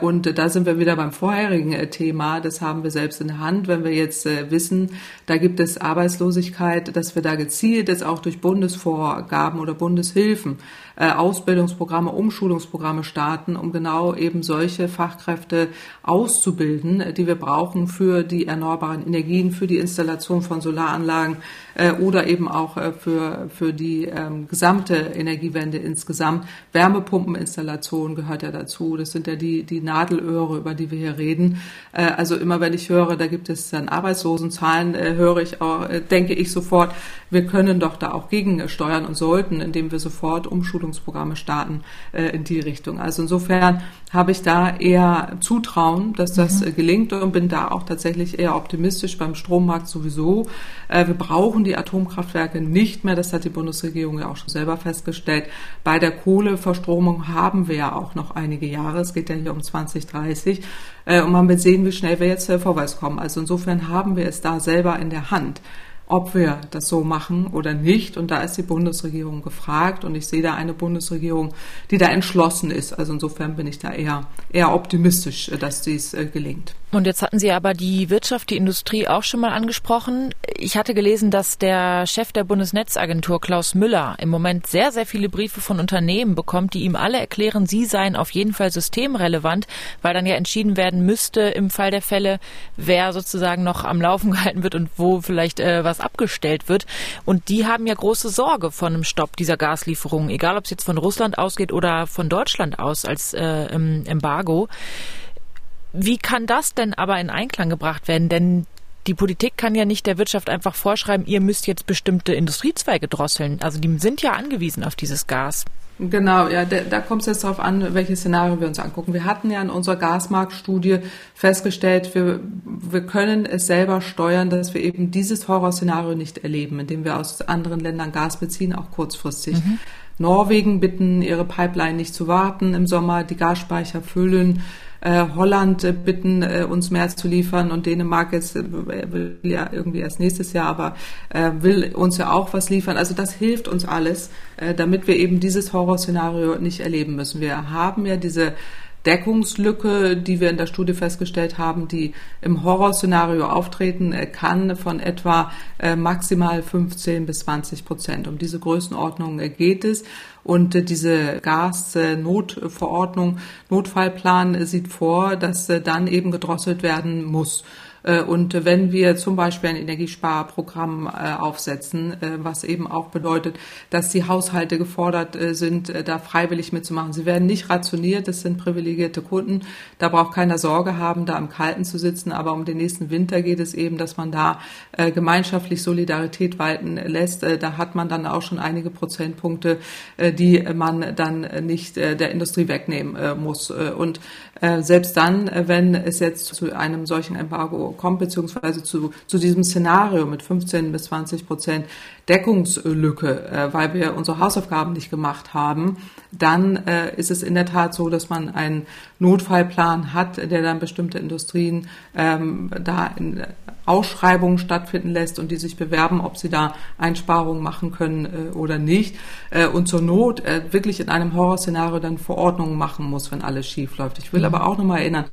Und da sind wir wieder beim vorherigen Thema. Das haben wir selbst in der Hand. Wenn wir jetzt wissen, da gibt es Arbeitslosigkeit, dass wir da gezielt jetzt auch durch Bundesvorgaben oder Bundeshilfen Ausbildungsprogramme, Umschulungsprogramme starten, um genau eben solche Fachkräfte auszubilden, die wir brauchen für die erneuerbaren Energien, für die Installation von Solaranlagen oder eben auch für, für die ähm, gesamte Energiewende insgesamt. Wärmepumpeninstallation gehört ja dazu. Das sind ja die, die Nadelöhre, über die wir hier reden. Äh, also immer wenn ich höre, da gibt es dann Arbeitslosenzahlen, äh, höre ich auch, äh, denke ich sofort, wir können doch da auch gegensteuern und sollten, indem wir sofort Umschulungsprogramme starten äh, in die Richtung. Also insofern habe ich da eher Zutrauen, dass das mhm. gelingt und bin da auch tatsächlich eher optimistisch beim Strommarkt sowieso. Äh, wir brauchen die Atomkraftwerke nicht mehr, das hat die Bundesregierung ja auch schon selber festgestellt. Bei der Kohleverstromung haben wir ja auch noch einige Jahre, es geht ja hier um 2030 äh, und man wird sehen, wie schnell wir jetzt äh, vorwärts kommen. Also insofern haben wir es da selber in der Hand ob wir das so machen oder nicht. Und da ist die Bundesregierung gefragt und ich sehe da eine Bundesregierung, die da entschlossen ist. Also insofern bin ich da eher, eher optimistisch, dass dies äh, gelingt. Und jetzt hatten Sie aber die Wirtschaft, die Industrie auch schon mal angesprochen. Ich hatte gelesen, dass der Chef der Bundesnetzagentur Klaus Müller im Moment sehr, sehr viele Briefe von Unternehmen bekommt, die ihm alle erklären, sie seien auf jeden Fall systemrelevant, weil dann ja entschieden werden müsste im Fall der Fälle, wer sozusagen noch am Laufen gehalten wird und wo vielleicht äh, was abgestellt wird. Und die haben ja große Sorge von einem Stopp dieser Gaslieferungen, egal ob es jetzt von Russland ausgeht oder von Deutschland aus als äh, Embargo. Wie kann das denn aber in Einklang gebracht werden? Denn die Politik kann ja nicht der Wirtschaft einfach vorschreiben, ihr müsst jetzt bestimmte Industriezweige drosseln. Also die sind ja angewiesen auf dieses Gas. Genau, ja, da, da kommt es jetzt darauf an, welche Szenarien wir uns angucken. Wir hatten ja in unserer Gasmarktstudie festgestellt, wir, wir können es selber steuern, dass wir eben dieses Horrorszenario nicht erleben, indem wir aus anderen Ländern Gas beziehen, auch kurzfristig. Mhm. Norwegen bitten, ihre Pipeline nicht zu warten im Sommer, die Gasspeicher füllen äh, Holland äh, bitten, äh, uns mehr zu liefern und Dänemark jetzt äh, will ja irgendwie erst nächstes Jahr, aber äh, will uns ja auch was liefern. Also das hilft uns alles, äh, damit wir eben dieses Horrorszenario nicht erleben müssen. Wir haben ja diese Deckungslücke, die wir in der Studie festgestellt haben, die im Horrorszenario auftreten äh, kann, von etwa äh, maximal 15 bis 20 Prozent. Um diese Größenordnung äh, geht es. Und diese Gasnotverordnung, Notfallplan sieht vor, dass dann eben gedrosselt werden muss. Äh, und wenn wir zum Beispiel ein Energiesparprogramm äh, aufsetzen, äh, was eben auch bedeutet, dass die Haushalte gefordert sind, da freiwillig mitzumachen. Sie werden nicht rationiert, das sind privilegierte Kunden. Da braucht keiner Sorge haben, da im Kalten zu sitzen. Aber um den nächsten Winter geht es eben, dass man da gemeinschaftlich Solidarität walten lässt. Da hat man dann auch schon einige Prozentpunkte, die man dann nicht der Industrie wegnehmen muss. Und selbst dann, wenn es jetzt zu einem solchen Embargo kommt, beziehungsweise zu, zu diesem Szenario mit 15 bis 20 Prozent Deckungslücke, äh, weil wir unsere Hausaufgaben nicht gemacht haben, dann äh, ist es in der Tat so, dass man einen Notfallplan hat, der dann bestimmte Industrien ähm, da in Ausschreibungen stattfinden lässt und die sich bewerben, ob sie da Einsparungen machen können äh, oder nicht. Äh, und zur Not äh, wirklich in einem Horrorszenario dann Verordnungen machen muss, wenn alles schief läuft. Ich will mhm. aber auch nochmal erinnern,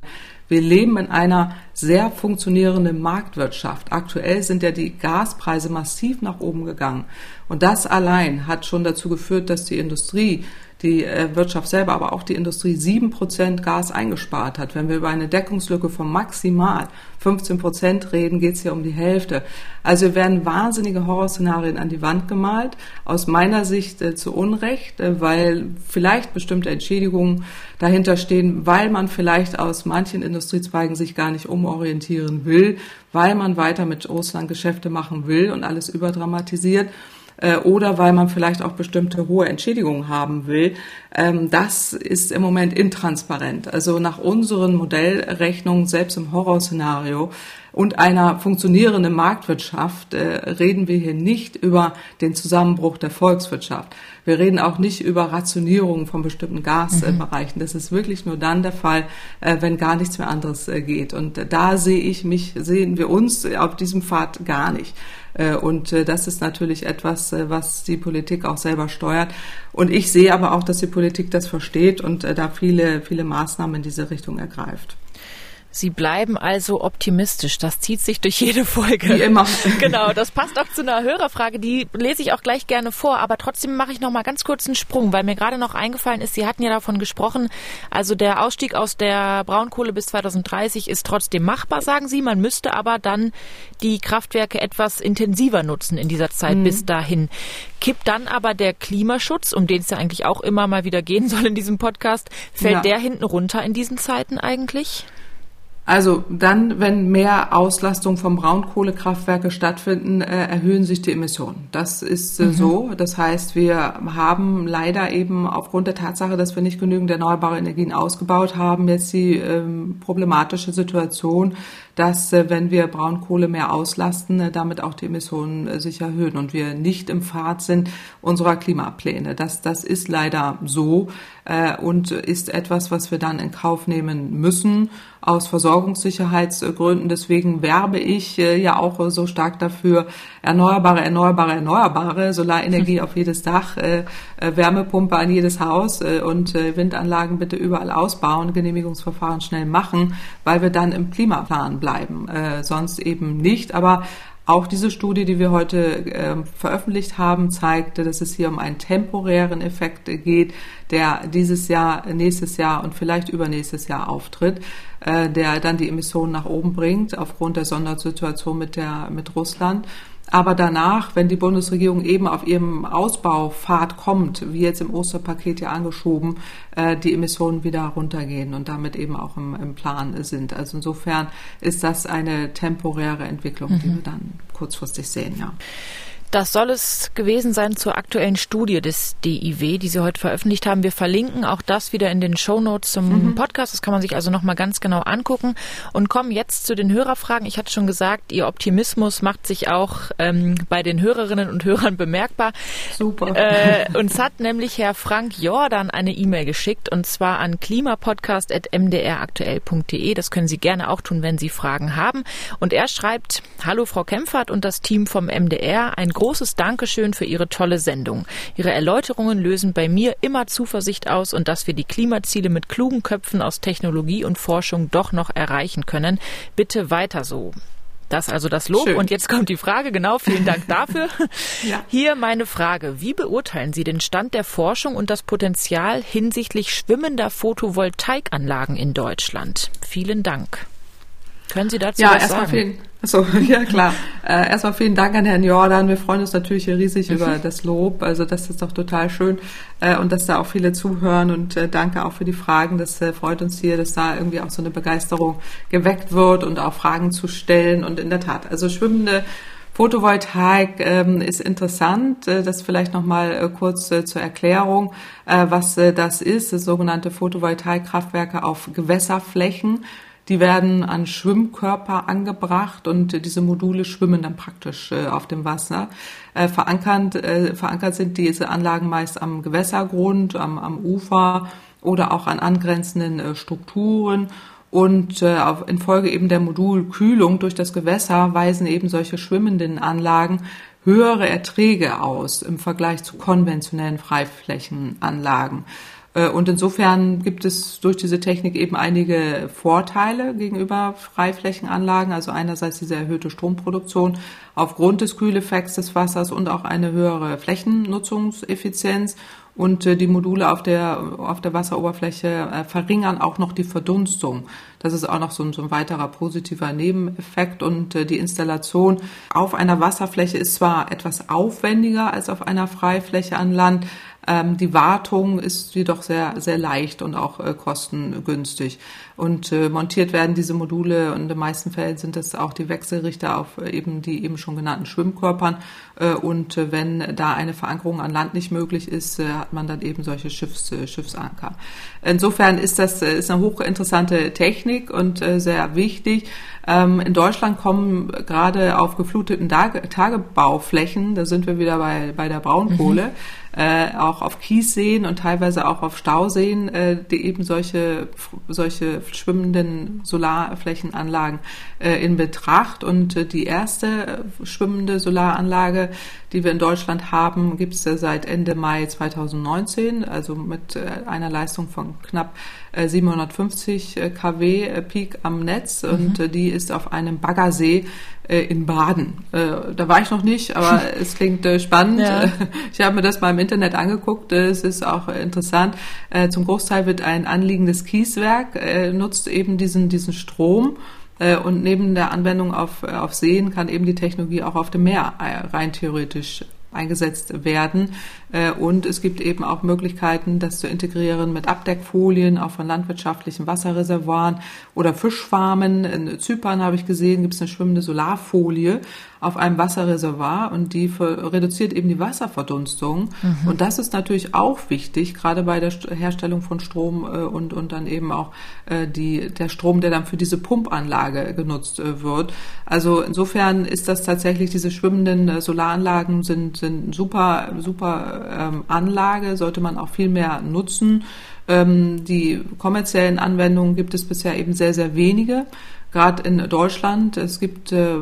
wir leben in einer sehr funktionierenden Marktwirtschaft. Aktuell sind ja die Gaspreise massiv nach oben gegangen. Und das allein hat schon dazu geführt, dass die Industrie die äh, Wirtschaft selber, aber auch die Industrie sieben Prozent Gas eingespart hat. Wenn wir über eine Deckungslücke von maximal 15 Prozent reden, geht es hier um die Hälfte. Also werden wahnsinnige Horrorszenarien an die Wand gemalt. Aus meiner Sicht äh, zu Unrecht, äh, weil vielleicht bestimmte Entschädigungen dahinter stehen, weil man vielleicht aus manchen Industriezweigen sich gar nicht umorientieren will, weil man weiter mit Russland Geschäfte machen will und alles überdramatisiert. Äh, oder weil man vielleicht auch bestimmte hohe Entschädigungen haben will. Ähm, das ist im Moment intransparent. Also nach unseren Modellrechnungen, selbst im Horrorszenario, und einer funktionierenden Marktwirtschaft äh, reden wir hier nicht über den Zusammenbruch der Volkswirtschaft. Wir reden auch nicht über Rationierung von bestimmten Gasbereichen. Das ist wirklich nur dann der Fall, äh, wenn gar nichts mehr anderes äh, geht. Und da sehe ich mich, sehen wir uns auf diesem Pfad gar nicht. Äh, und äh, das ist natürlich etwas, äh, was die Politik auch selber steuert. Und ich sehe aber auch, dass die Politik das versteht und da viele, viele Maßnahmen in diese Richtung ergreift. Sie bleiben also optimistisch. Das zieht sich durch jede Folge. Wie immer. Genau, das passt auch zu einer Hörerfrage, die lese ich auch gleich gerne vor. Aber trotzdem mache ich noch mal ganz kurz einen Sprung, weil mir gerade noch eingefallen ist, Sie hatten ja davon gesprochen, also der Ausstieg aus der Braunkohle bis 2030 ist trotzdem machbar, sagen Sie. Man müsste aber dann die Kraftwerke etwas intensiver nutzen in dieser Zeit mhm. bis dahin. Kippt dann aber der Klimaschutz, um den es ja eigentlich auch immer mal wieder gehen soll in diesem Podcast, fällt ja. der hinten runter in diesen Zeiten eigentlich? Also dann, wenn mehr Auslastung von Braunkohlekraftwerke stattfinden, äh, erhöhen sich die Emissionen. Das ist äh, mhm. so. Das heißt, wir haben leider eben aufgrund der Tatsache, dass wir nicht genügend erneuerbare Energien ausgebaut haben, jetzt die ähm, problematische Situation, dass äh, wenn wir Braunkohle mehr auslasten, äh, damit auch die Emissionen äh, sich erhöhen und wir nicht im Pfad sind unserer Klimapläne. Das, das ist leider so und ist etwas, was wir dann in Kauf nehmen müssen aus Versorgungssicherheitsgründen. Deswegen werbe ich ja auch so stark dafür, erneuerbare, erneuerbare, erneuerbare, Solarenergie auf jedes Dach, Wärmepumpe an jedes Haus und Windanlagen bitte überall ausbauen, Genehmigungsverfahren schnell machen, weil wir dann im Klimaplan bleiben, äh, sonst eben nicht. Aber auch diese Studie, die wir heute äh, veröffentlicht haben, zeigte, dass es hier um einen temporären Effekt geht, der dieses Jahr, nächstes Jahr und vielleicht übernächstes Jahr auftritt, äh, der dann die Emissionen nach oben bringt aufgrund der Sondersituation mit der mit Russland. Aber danach, wenn die Bundesregierung eben auf ihrem Ausbaupfad kommt, wie jetzt im Osterpaket ja angeschoben, äh, die Emissionen wieder runtergehen und damit eben auch im, im Plan sind. Also insofern ist das eine temporäre Entwicklung, mhm. die wir dann kurzfristig sehen, ja. Das soll es gewesen sein zur aktuellen Studie des DIW, die Sie heute veröffentlicht haben. Wir verlinken auch das wieder in den Show Notes zum mhm. Podcast. Das kann man sich also nochmal ganz genau angucken. Und kommen jetzt zu den Hörerfragen. Ich hatte schon gesagt, Ihr Optimismus macht sich auch ähm, bei den Hörerinnen und Hörern bemerkbar. Super. Äh, uns hat nämlich Herr Frank Jordan eine E-Mail geschickt und zwar an klimapodcast.mdraktuell.de. Das können Sie gerne auch tun, wenn Sie Fragen haben. Und er schreibt, Hallo Frau Kempfert und das Team vom MDR. Ein großes Dankeschön für Ihre tolle Sendung. Ihre Erläuterungen lösen bei mir immer Zuversicht aus und dass wir die Klimaziele mit klugen Köpfen aus Technologie und Forschung doch noch erreichen können. Bitte weiter so. Das also das Lob. Schön. Und jetzt kommt die Frage, genau, vielen Dank dafür. ja. Hier meine Frage. Wie beurteilen Sie den Stand der Forschung und das Potenzial hinsichtlich schwimmender Photovoltaikanlagen in Deutschland? Vielen Dank. Können Sie dazu ja, was sagen? Vielen, achso, ja klar. Äh, erstmal vielen Dank an Herrn Jordan. Wir freuen uns natürlich riesig mhm. über das Lob. Also das ist doch total schön äh, und dass da auch viele zuhören und äh, danke auch für die Fragen. Das äh, freut uns hier, dass da irgendwie auch so eine Begeisterung geweckt wird und auch Fragen zu stellen. Und in der Tat, also schwimmende Photovoltaik ähm, ist interessant. Äh, das vielleicht noch mal äh, kurz äh, zur Erklärung, äh, was äh, das ist. Das sogenannte Photovoltaikkraftwerke auf Gewässerflächen. Die werden an Schwimmkörper angebracht und diese Module schwimmen dann praktisch äh, auf dem Wasser. Äh, verankert, äh, verankert sind diese Anlagen meist am Gewässergrund, am, am Ufer oder auch an angrenzenden Strukturen. Und äh, infolge eben der Modulkühlung durch das Gewässer weisen eben solche schwimmenden Anlagen höhere Erträge aus im Vergleich zu konventionellen Freiflächenanlagen. Äh, und insofern gibt es durch diese Technik eben einige Vorteile gegenüber Freiflächenanlagen. Also einerseits diese erhöhte Stromproduktion aufgrund des Kühleffekts des Wassers und auch eine höhere Flächennutzungseffizienz. Und äh, die Module auf der, auf der Wasseroberfläche äh, verringern auch noch die Verdunstung. Das ist auch noch so ein, so ein weiterer positiver Nebeneffekt. Und die Installation auf einer Wasserfläche ist zwar etwas aufwendiger als auf einer Freifläche an Land, Ähm, die Wartung ist jedoch sehr, sehr leicht und auch äh, kostengünstig. Und äh, montiert werden diese Module und in den meisten Fällen sind es auch die Wechselrichter auf äh, eben die eben schon genannten Schwimmkörpern. Äh, und äh, wenn da eine Verankerung an Land nicht möglich ist, hat man dann eben solche Schiffs, Schiffsanker. Insofern ist das ist eine hochinteressante Technik und sehr wichtig. Ähm, in Deutschland kommen gerade auf gefluteten Tagebauflächen, da sind wir wieder bei, bei der Braunkohle, mhm äh, auch auf Kiesseen und teilweise auch auf Stauseen, äh, die eben solche, solche schwimmenden Solarflächenanlagen äh, in Betracht. Und äh, die erste schwimmende Solaranlage, die wir in Deutschland haben, gibt es äh, seit Ende Mai 2019, also mit äh, einer Leistung von knapp 750 äh, kW Peak am Netz mhm. und die ist auf einem Baggersee in Baden. Da war ich noch nicht, aber es klingt spannend. Ja. Ich habe mir das mal im Internet angeguckt. Es ist auch interessant. Zum Großteil wird ein anliegendes Kieswerk, nutzt eben diesen, diesen Strom. Und neben der Anwendung auf, auf Seen kann eben die Technologie auch auf dem Meer rein theoretisch eingesetzt werden. Äh, und es gibt eben auch Möglichkeiten, das zu integrieren mit Abdeckfolien, auch von landwirtschaftlichen Wasserreservoiren oder Fischfarmen. In Zypern habe ich gesehen, gibt es eine schwimmende Solarfolie auf einem Wasserreservoir und die reduziert eben die Wasserverdunstung. Mhm. Und das ist natürlich auch wichtig, gerade bei der Herstellung von Strom äh, und, und dann eben auch äh, die, der Strom, der dann für diese Pumpanlage genutzt wird. Also insofern ist das tatsächlich, diese schwimmenden Solaranlagen sind, sind super, super ähm, Anlage sollte man auch viel mehr nutzen. Ähm, die kommerziellen Anwendungen gibt es bisher eben sehr, sehr wenige gerade in Deutschland. Es gibt äh,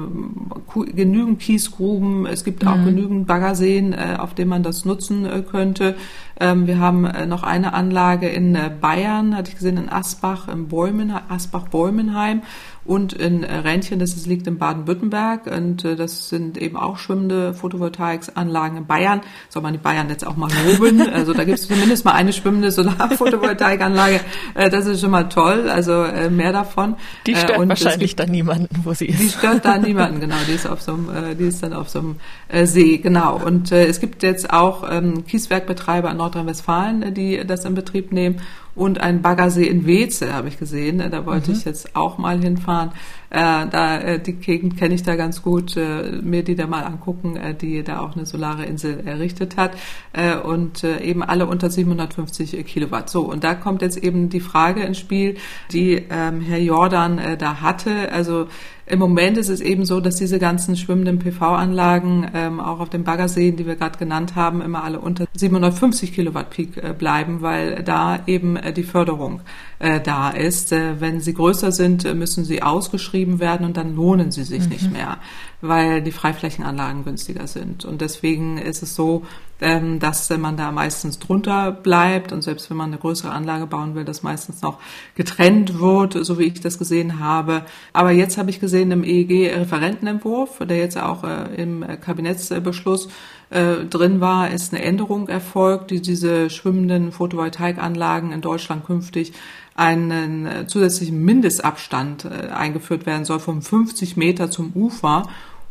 genügend Kiesgruben, es gibt auch mhm. genügend Baggerseen, äh, auf denen man das nutzen äh, könnte. Ähm, wir haben äh, noch eine Anlage in äh, Bayern, hatte ich gesehen, in Asbach, im Bäumen, Asbach-Bäumenheim und in äh, Rändchen, das ist, liegt in Baden-Württemberg und äh, das sind eben auch schwimmende Photovoltaikanlagen in Bayern. Soll man die Bayern jetzt auch mal loben? also da gibt es zumindest mal eine schwimmende Solarphotovoltaikanlage. Äh, das ist schon mal toll, also äh, mehr davon. Die stört und wahrscheinlich dann niemanden, wo sie ist. Die stört da niemanden, genau. Die ist auf so einem, äh, die ist dann auf so einem äh, See, genau. Und äh, es gibt jetzt auch ähm, Kieswerkbetreiber in Nordrhein-Westfalen, äh, die das in Betrieb nehmen und ein Baggersee in Weze habe ich gesehen. Da wollte mhm. ich jetzt auch mal hinfahren. Äh, da äh, die Gegend kenne ich da ganz gut. Äh, mir die da mal angucken, äh, die da auch eine solare Insel errichtet hat äh, und äh, eben alle unter 750 Kilowatt. So und da kommt jetzt eben die Frage ins Spiel, die ähm, Herr Jordan da hatte. Also im Moment ist es eben so, dass diese ganzen schwimmenden PV-Anlagen ähm, auch auf den Baggerseen, die wir gerade genannt haben, immer alle unter 750 Kilowatt Peak äh, bleiben, weil da eben äh, die Förderung äh, da ist. Äh, wenn sie größer sind, äh, müssen sie ausgeschrieben werden und dann lohnen sie sich mhm. nicht mehr, weil die Freiflächenanlagen günstiger sind. Und deswegen ist es so, ähm, dass man da meistens drunter bleibt und selbst wenn man eine größere Anlage bauen will, das meistens noch getrennt wird, so wie ich das gesehen habe. Aber jetzt habe ich gesehen im EEG-Referentenentwurf, der jetzt auch äh, im Kabinettsbeschluss äh, drin war, ist eine Änderung erfolgt, die diese schwimmenden Photovoltaikanlagen in Deutschland künftig einen äh, zusätzlichen Mindestabstand eingeführt werden soll von 50 Meter zum Ufer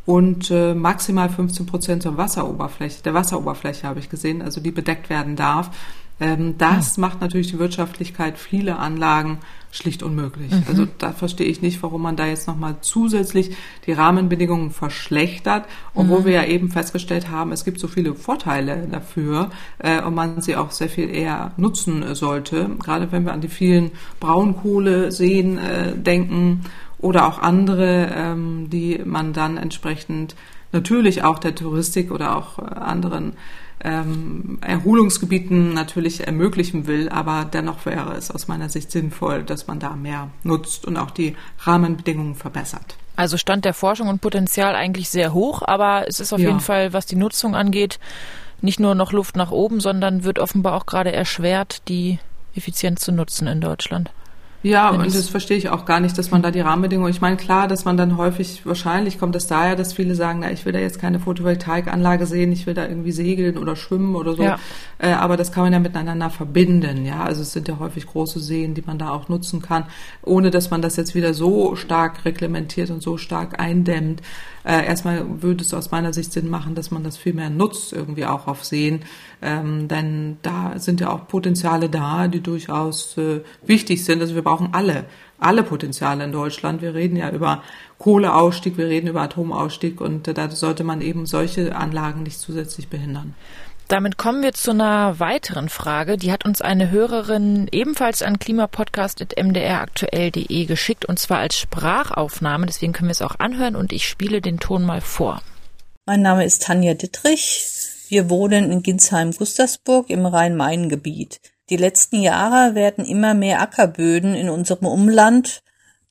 und äh, maximal 15 Prozent zur Wasseroberfläche, der Wasseroberfläche habe ich gesehen, also die bedeckt werden darf. Ähm, das ja. macht natürlich die Wirtschaftlichkeit vieler Anlagen schlicht unmöglich. Mhm. Also da verstehe ich nicht, warum man da jetzt nochmal zusätzlich die Rahmenbedingungen verschlechtert, obwohl mhm. wir ja eben festgestellt haben, es gibt so viele Vorteile dafür äh, und man sie auch sehr viel eher nutzen sollte. Gerade wenn wir an die vielen Braunkohle sehen, äh, denken oder auch andere, ähm, die man dann entsprechend natürlich auch der Touristik oder auch äh, anderen ähm, Erholungsgebieten natürlich ermöglichen will, aber dennoch wäre es aus meiner Sicht sinnvoll, dass man da mehr nutzt und auch die Rahmenbedingungen verbessert. Also Stand der Forschung und Potenzial eigentlich sehr hoch, aber es ist auf ja. jeden Fall, was die Nutzung angeht, nicht nur noch Luft nach oben, sondern wird offenbar auch gerade erschwert, die effizient zu nutzen in Deutschland. Ja, und das verstehe ich auch gar nicht, dass man da die Rahmenbedingungen, ich meine, klar, dass man dann häufig, wahrscheinlich kommt es daher, dass viele sagen, na, ich will da jetzt keine Photovoltaikanlage sehen, ich will da irgendwie segeln oder schwimmen oder so. Ja. Äh, aber das kann man ja miteinander verbinden, ja. Also es sind ja häufig große Seen, die man da auch nutzen kann, ohne dass man das jetzt wieder so stark reglementiert und so stark eindämmt. Äh, erstmal würde es aus meiner Sicht Sinn machen, dass man das viel mehr nutzt, irgendwie auch auf Seen. Ähm, denn da sind ja auch Potenziale da, die durchaus äh, wichtig sind. Also wir brauchen alle, alle Potenziale in Deutschland. Wir reden ja über Kohleausstieg, wir reden über Atomausstieg und äh, da sollte man eben solche Anlagen nicht zusätzlich behindern. Damit kommen wir zu einer weiteren Frage. Die hat uns eine Hörerin ebenfalls an klimapodcast.mdraktuell.de geschickt und zwar als Sprachaufnahme. Deswegen können wir es auch anhören und ich spiele den Ton mal vor. Mein Name ist Tanja Dittrich. Wir wohnen in Ginsheim-Gustersburg im Rhein-Main-Gebiet. Die letzten Jahre werden immer mehr Ackerböden in unserem Umland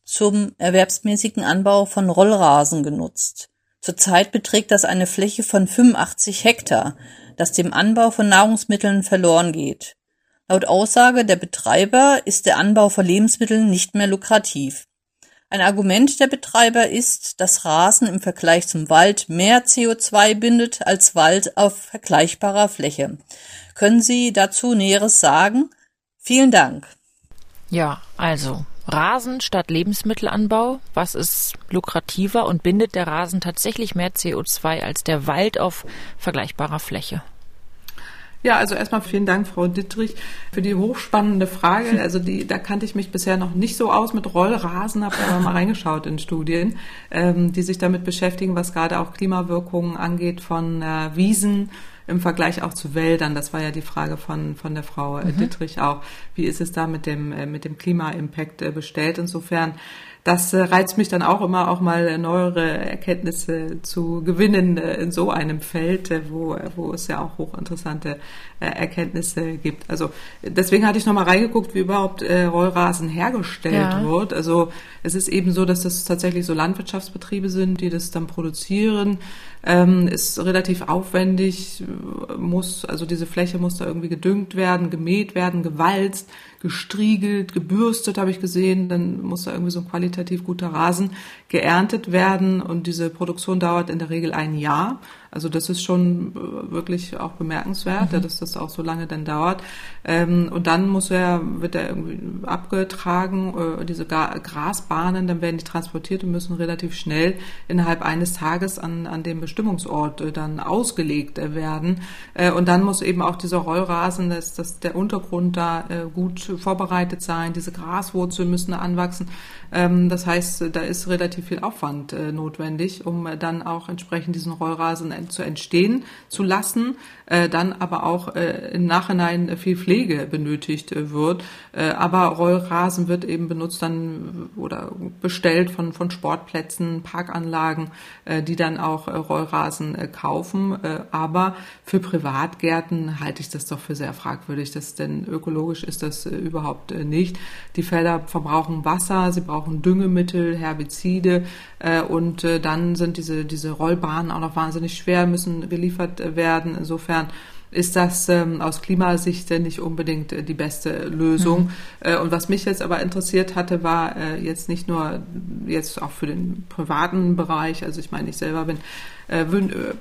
zum erwerbsmäßigen Anbau von Rollrasen genutzt. Zurzeit beträgt das eine Fläche von 85 Hektar das dem Anbau von Nahrungsmitteln verloren geht. Laut Aussage der Betreiber ist der Anbau von Lebensmitteln nicht mehr lukrativ. Ein Argument der Betreiber ist, dass Rasen im Vergleich zum Wald mehr CO2 bindet als Wald auf vergleichbarer Fläche. Können Sie dazu Näheres sagen? Vielen Dank. Ja, also Rasen statt Lebensmittelanbau. Was ist lukrativer und bindet der Rasen tatsächlich mehr CO2 als der Wald auf vergleichbarer Fläche? Ja, also erstmal vielen Dank, Frau Dittrich, für die hochspannende Frage. Also die, da kannte ich mich bisher noch nicht so aus mit Rollrasen, habe aber mal reingeschaut in Studien, ähm, die sich damit beschäftigen, was gerade auch Klimawirkungen angeht von äh, Wiesen im Vergleich auch zu Wäldern. Das war ja die Frage von, von der Frau äh, mhm. Dittrich auch. Wie ist es da mit dem, äh, mit dem Klima-Impact äh, bestellt? Insofern das äh, reizt mich dann auch immer, auch mal neuere Erkenntnisse zu gewinnen äh, in so einem Feld, äh, wo, wo es ja auch hochinteressante Erkenntnisse gibt. Also deswegen hatte ich nochmal reingeguckt, wie überhaupt Rollrasen hergestellt ja. wird. Also es ist eben so, dass das tatsächlich so Landwirtschaftsbetriebe sind, die das dann produzieren. Ähm, ist relativ aufwendig, muss, also diese Fläche muss da irgendwie gedüngt werden, gemäht werden, gewalzt gestriegelt, gebürstet, habe ich gesehen. Dann muss da irgendwie so ein qualitativ guter Rasen geerntet werden. Und diese Produktion dauert in der Regel ein Jahr. Also das ist schon äh, wirklich auch bemerkenswert, mhm. dass das auch so lange dann dauert. Ähm, und dann muss er, wird er irgendwie abgetragen, äh, diese Grasbahnen, dann werden die transportiert und müssen relativ schnell innerhalb eines Tages an, an dem Bestimmungsort äh, dann ausgelegt werden. und dann muss eben auch dieser Rollrasen, dass, dass der Untergrund da gut vorbereitet sein, diese Graswurzeln müssen anwachsen. Ähm, das heißt, da ist relativ viel Aufwand notwendig, um dann auch entsprechend diesen Rollrasen zu entstehen zu lassen, äh, dann aber auch äh, im Nachhinein viel Pflege benötigt äh, wird. Äh, aber Rollrasen wird eben benutzt dann oder bestellt von, von Sportplätzen, Parkanlagen, äh, die dann auch äh, Rollrasen äh, kaufen. Äh, aber für Privatgärten halte ich das doch für sehr fragwürdig, das, denn ökologisch ist das äh, überhaupt äh, nicht. Die Felder verbrauchen Wasser, sie brauchen Düngemittel, Herbizide äh, und äh, dann sind diese, diese Rollbahnen auch noch wahnsinnig schwer schwer, müssen geliefert werden. Insofern ist das ähm, aus Klimasicht nicht unbedingt äh, die beste Lösung. Mhm. Äh, und was mich jetzt aber interessiert hatte, war äh, jetzt nicht nur jetzt auch für den privaten Bereich, also ich meine, ich selber bin äh,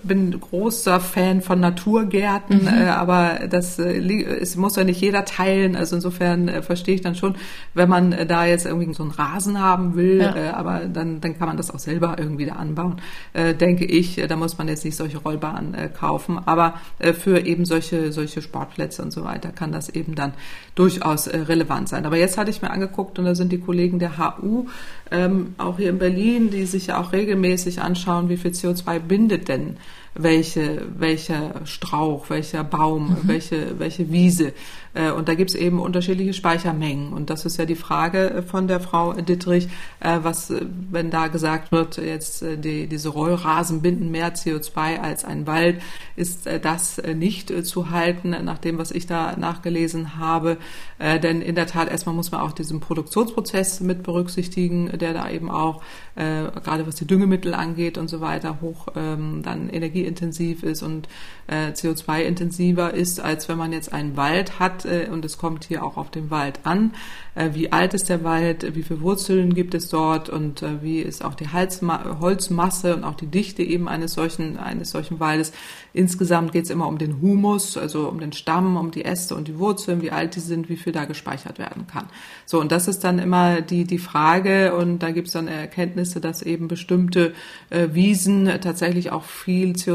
bin großer Fan von Naturgärten, mhm. äh, aber das äh, es muss ja nicht jeder teilen. Also insofern äh, verstehe ich dann schon, wenn man äh, da jetzt irgendwie so einen Rasen haben will, ja. äh, aber dann, dann kann man das auch selber irgendwie da anbauen, äh, denke ich. Äh, da muss man jetzt nicht solche Rollbahnen äh, kaufen, aber äh, für eben solche, solche Sportplätze und so weiter kann das eben dann durchaus äh, relevant sein. Aber jetzt hatte ich mir angeguckt und da sind die Kollegen der HU ähm, auch hier in Berlin, die sich ja auch regelmäßig anschauen, wie viel CO2 bindet denn welche, welcher Strauch, welcher Baum, mhm. welche, welche Wiese. Äh, und da gibt es eben unterschiedliche Speichermengen. Und das ist ja die Frage von der Frau Dittrich, äh, was, äh, wenn da gesagt wird, jetzt die, diese Rollrasen binden mehr CO2 als ein Wald, ist das nicht zu halten, nach dem, was ich da nachgelesen habe. Denn in der Tat, erstmal muss man auch diesen Produktionsprozess mit berücksichtigen, der da eben auch, gerade was die Düngemittel angeht und so weiter, hoch ähm, dann Energie energieintensiv ist und äh, CO2-intensiver ist, als wenn man jetzt einen Wald hat äh, und es kommt hier auch auf den Wald an. Äh, wie alt ist der Wald, wie viele Wurzeln gibt es dort und äh, wie ist auch die Halsma Holzmasse und auch die Dichte eben eines solchen, eines solchen Waldes. Insgesamt geht es immer um den Humus, also um den Stamm, um die Äste und die Wurzeln, wie alt die sind, wie viel da gespeichert werden kann. So, und das ist dann immer die, die Frage und da gibt es dann Erkenntnisse, dass eben bestimmte äh, Wiesen tatsächlich auch viel CO2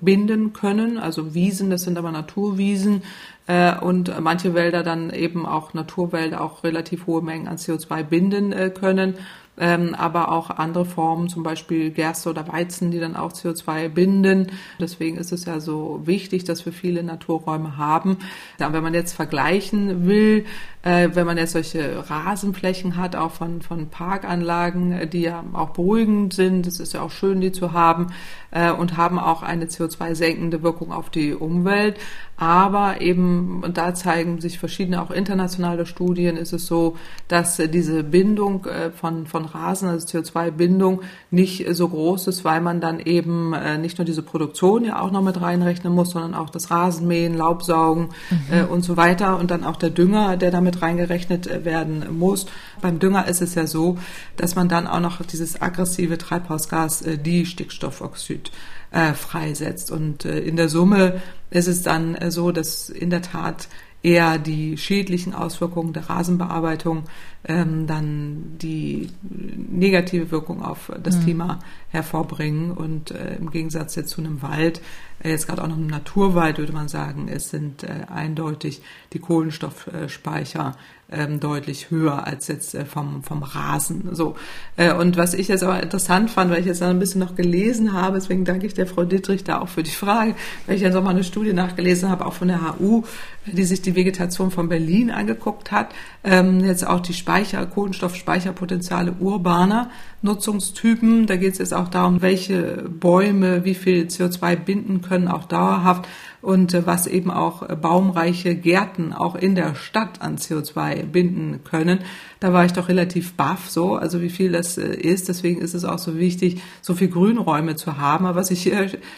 binden können. Also Wiesen, das sind aber Naturwiesen, äh, und manche Wälder dann eben auch Naturwälder auch relativ hohe Mengen an CO2 binden äh, können ähm, aber auch andere Formen, zum Beispiel Gerste oder Weizen, die dann auch CO2 binden. Deswegen ist es ja so wichtig, dass wir viele Naturräume haben. Ja, wenn man jetzt vergleichen will, äh, wenn man jetzt solche Rasenflächen hat, auch von, von Parkanlagen, die ja auch beruhigend sind, es ist ja auch schön, die zu haben, äh, und haben auch eine CO2-senkende Wirkung auf die Umwelt. Aber eben, und da zeigen sich verschiedene auch internationale Studien, ist es so, dass diese Bindung äh, von, von Rasen, also CO2-Bindung, nicht so groß ist, weil man dann eben äh, nicht nur diese Produktion ja auch noch mit reinrechnen muss, sondern auch das Rasenmähen, Laubsaugen mhm. äh, und so weiter und dann auch der Dünger, der damit reingerechnet äh, werden muss. Beim Dünger ist es ja so, dass man dann auch noch dieses aggressive Treibhausgas, äh, die Stickstoffoxid, äh, freisetzt. Und äh, in der Summe ist es dann äh, so, dass in der Tat eher die schädlichen Auswirkungen der Rasenbearbeitung ähm, dann die negative Wirkung auf das mhm. Klima hervorbringen. Und äh, im Gegensatz jetzt zu einem Wald, äh, jetzt gerade auch noch einem Naturwald, würde man sagen, es sind äh, eindeutig die Kohlenstoffspeicher ähm, deutlich höher als jetzt äh, vom, vom Rasen. So. Äh, und was ich jetzt aber interessant fand, weil ich jetzt ein bisschen noch gelesen habe, deswegen danke ich der Frau Dittrich da auch für die Frage, weil ich jetzt auch mal eine Studie nachgelesen habe, auch von der HU, die sich die Vegetation von Berlin angeguckt hat, ähm, jetzt auch die Speicher, Kohlenstoffspeicherpotenziale urbaner Nutzungstypen. Da geht es jetzt auch darum, welche Bäume wie viel CO2 binden können, auch dauerhaft und äh, was eben auch äh, baumreiche Gärten auch in der Stadt an CO2 binden können. Da war ich doch relativ baff so, also wie viel das äh, ist. Deswegen ist es auch so wichtig, so viel Grünräume zu haben. Aber was ich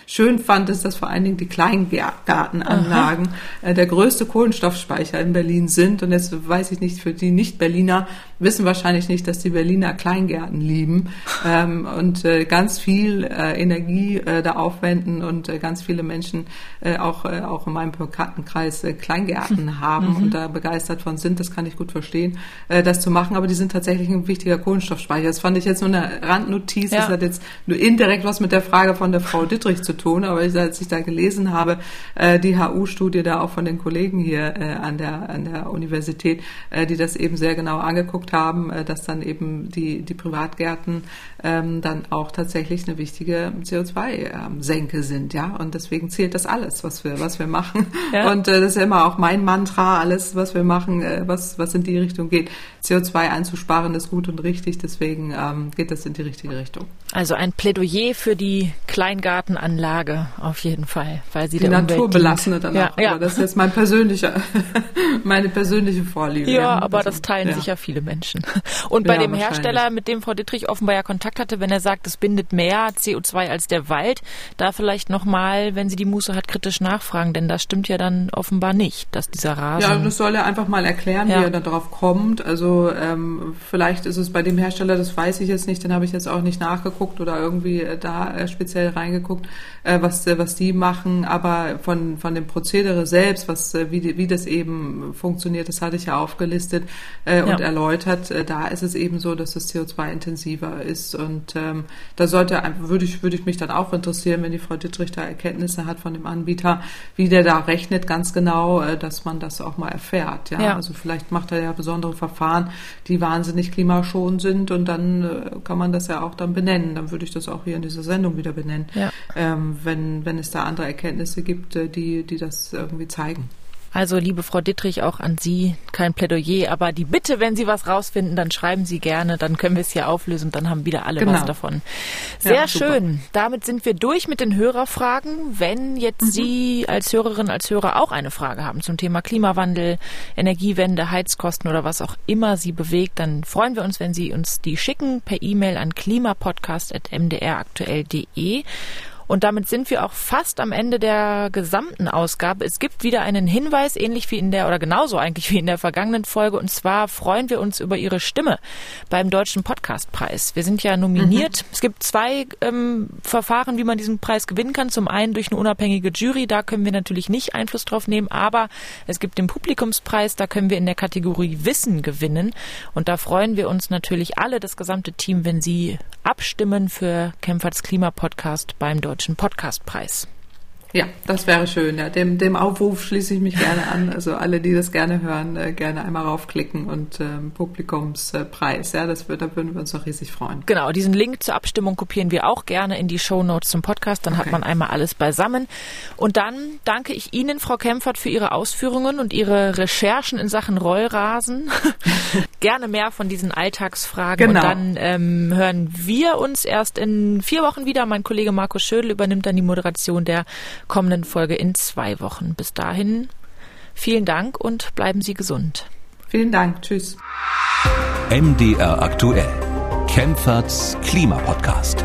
schön fand, ist, dass vor allen Dingen die Kleingartenanlagen Aha. der größte Kohlenstoffspeicher in Berlin sind. Und jetzt weiß ich nicht, für die Nicht-Berliner wissen wahrscheinlich nicht, dass die Berliner Kleingärten lieben ähm, und ganz viel Energie da aufwenden und ganz viele Menschen auch auch, äh, in meinem Bekanntenkreis äh, Kleingärten haben mhm. und da begeistert von sind. Das kann ich gut verstehen, äh, das zu machen. Aber die sind tatsächlich ein wichtiger Kohlenstoffspeicher. Das fand ich jetzt nur eine Randnotiz. Ja. Das hat jetzt nur indirekt was mit der Frage von der Frau Dittrich zu tun. Aber als ich da gelesen habe, äh, die HU-Studie da auch von den Kollegen hier äh, an, der, an der Universität, äh, die das eben sehr genau angeguckt haben, äh, dass dann eben die, die Privatgärten ähm, dann auch tatsächlich eine wichtige CO2-Senke ähm, sind. Ja, und deswegen zählt das alles, was wir, was wir machen. Ja. Und äh, das ist ja immer auch mein Mantra, alles, was wir machen, äh, was, was in die Richtung geht. CO2 einzusparen ist gut und richtig, deswegen ähm, geht das in die richtige Richtung. Also ein Plädoyer für die Kleingartenanlage auf jeden Fall, weil sie die der naturbelassene dann ja, auch. Ja. das ist jetzt mein persönlicher, meine persönliche Vorliebe. Ja, aber also, das teilen ja. sicher viele Menschen. Und bei dem Hersteller, mit dem Frau Dittrich offenbar ja Kontakt hatte, wenn er sagt, es bindet mehr CO2 als der Wald, da vielleicht nochmal, wenn sie die Muße hat, kritisch nachfragen, denn das stimmt ja dann offenbar nicht, dass dieser Rasen. Ja, das soll er einfach mal erklären, wie er da drauf kommt. Also ähm, vielleicht ist es bei dem Hersteller, das weiß ich jetzt nicht, den habe ich jetzt auch nicht nachgeguckt oder irgendwie äh, da äh, speziell reingeguckt, äh, was, äh, was die machen. Aber von, von dem Prozedere selbst, was, wie, wie das eben funktioniert, das hatte ich ja aufgelistet äh, ja. und erläutert. Äh, da ist es eben so, dass das CO2-intensiver ist. Und ähm, da sollte, würde ich, würde ich mich dann auch interessieren, wenn die Frau Dittrich da Erkenntnisse hat von dem Anbieter, wie der da rechnet ganz genau, äh, dass man das auch mal erfährt. Ja? ja. Also vielleicht macht er ja besondere Verfahren die wahnsinnig klimaschonend sind und dann äh, kann man das ja auch dann benennen. Dann würde ich das auch hier in dieser Sendung wieder benennen, ja. ähm, wenn, wenn es da andere Erkenntnisse gibt, äh, die, die das irgendwie zeigen. Also, liebe Frau Dittrich, auch an Sie kein Plädoyer, aber die Bitte, wenn Sie was rausfinden, dann schreiben Sie gerne, dann können wir es hier auflösen und dann haben wieder alle genau. was davon. Sehr ja, schön. Damit sind wir durch mit den Hörerfragen. Wenn jetzt mhm. Sie als Hörerin, als Hörer auch eine Frage haben zum Thema Klimawandel, Energiewende, Heizkosten oder was auch immer Sie bewegt, dann freuen wir uns, wenn Sie uns die schicken per E-Mail an klimapodcast.mdraktuell.de. Und damit sind wir auch fast am Ende der gesamten Ausgabe. Es gibt wieder einen Hinweis, ähnlich wie in der, oder genauso eigentlich wie in der vergangenen Folge. Und zwar freuen wir uns über Ihre Stimme beim Deutschen Podcastpreis. Wir sind ja nominiert. Mhm. Es gibt zwei ähm, Verfahren, wie man diesen Preis gewinnen kann. Zum einen durch eine unabhängige Jury, da können wir natürlich nicht Einfluss drauf nehmen, aber es gibt den Publikumspreis, da können wir in der Kategorie Wissen gewinnen. Und da freuen wir uns natürlich alle, das gesamte Team, wenn Sie abstimmen für Kempferts Klimapodcast beim Deutschen Podcastpreis. Ja, das wäre schön. Ja. Dem, dem Aufruf schließe ich mich gerne an. Also alle, die das gerne hören, äh, gerne einmal raufklicken und ähm, Publikumspreis. Ja, das wird, da würden wir uns noch riesig freuen. Genau, diesen Link zur Abstimmung kopieren wir auch gerne in die Show Notes zum Podcast. Dann okay. hat man einmal alles beisammen. Und dann danke ich Ihnen, Frau Kempfert, für Ihre Ausführungen und Ihre Recherchen in Sachen Rollrasen. gerne mehr von diesen Alltagsfragen. Genau. Und dann ähm, hören wir uns erst in vier Wochen wieder. Mein Kollege Markus Schödel übernimmt dann die Moderation der kommenden Folge in zwei Wochen. Bis dahin vielen Dank und bleiben Sie gesund. Vielen Dank. Tschüss. MDR aktuell. Kempferts Klimapodcast.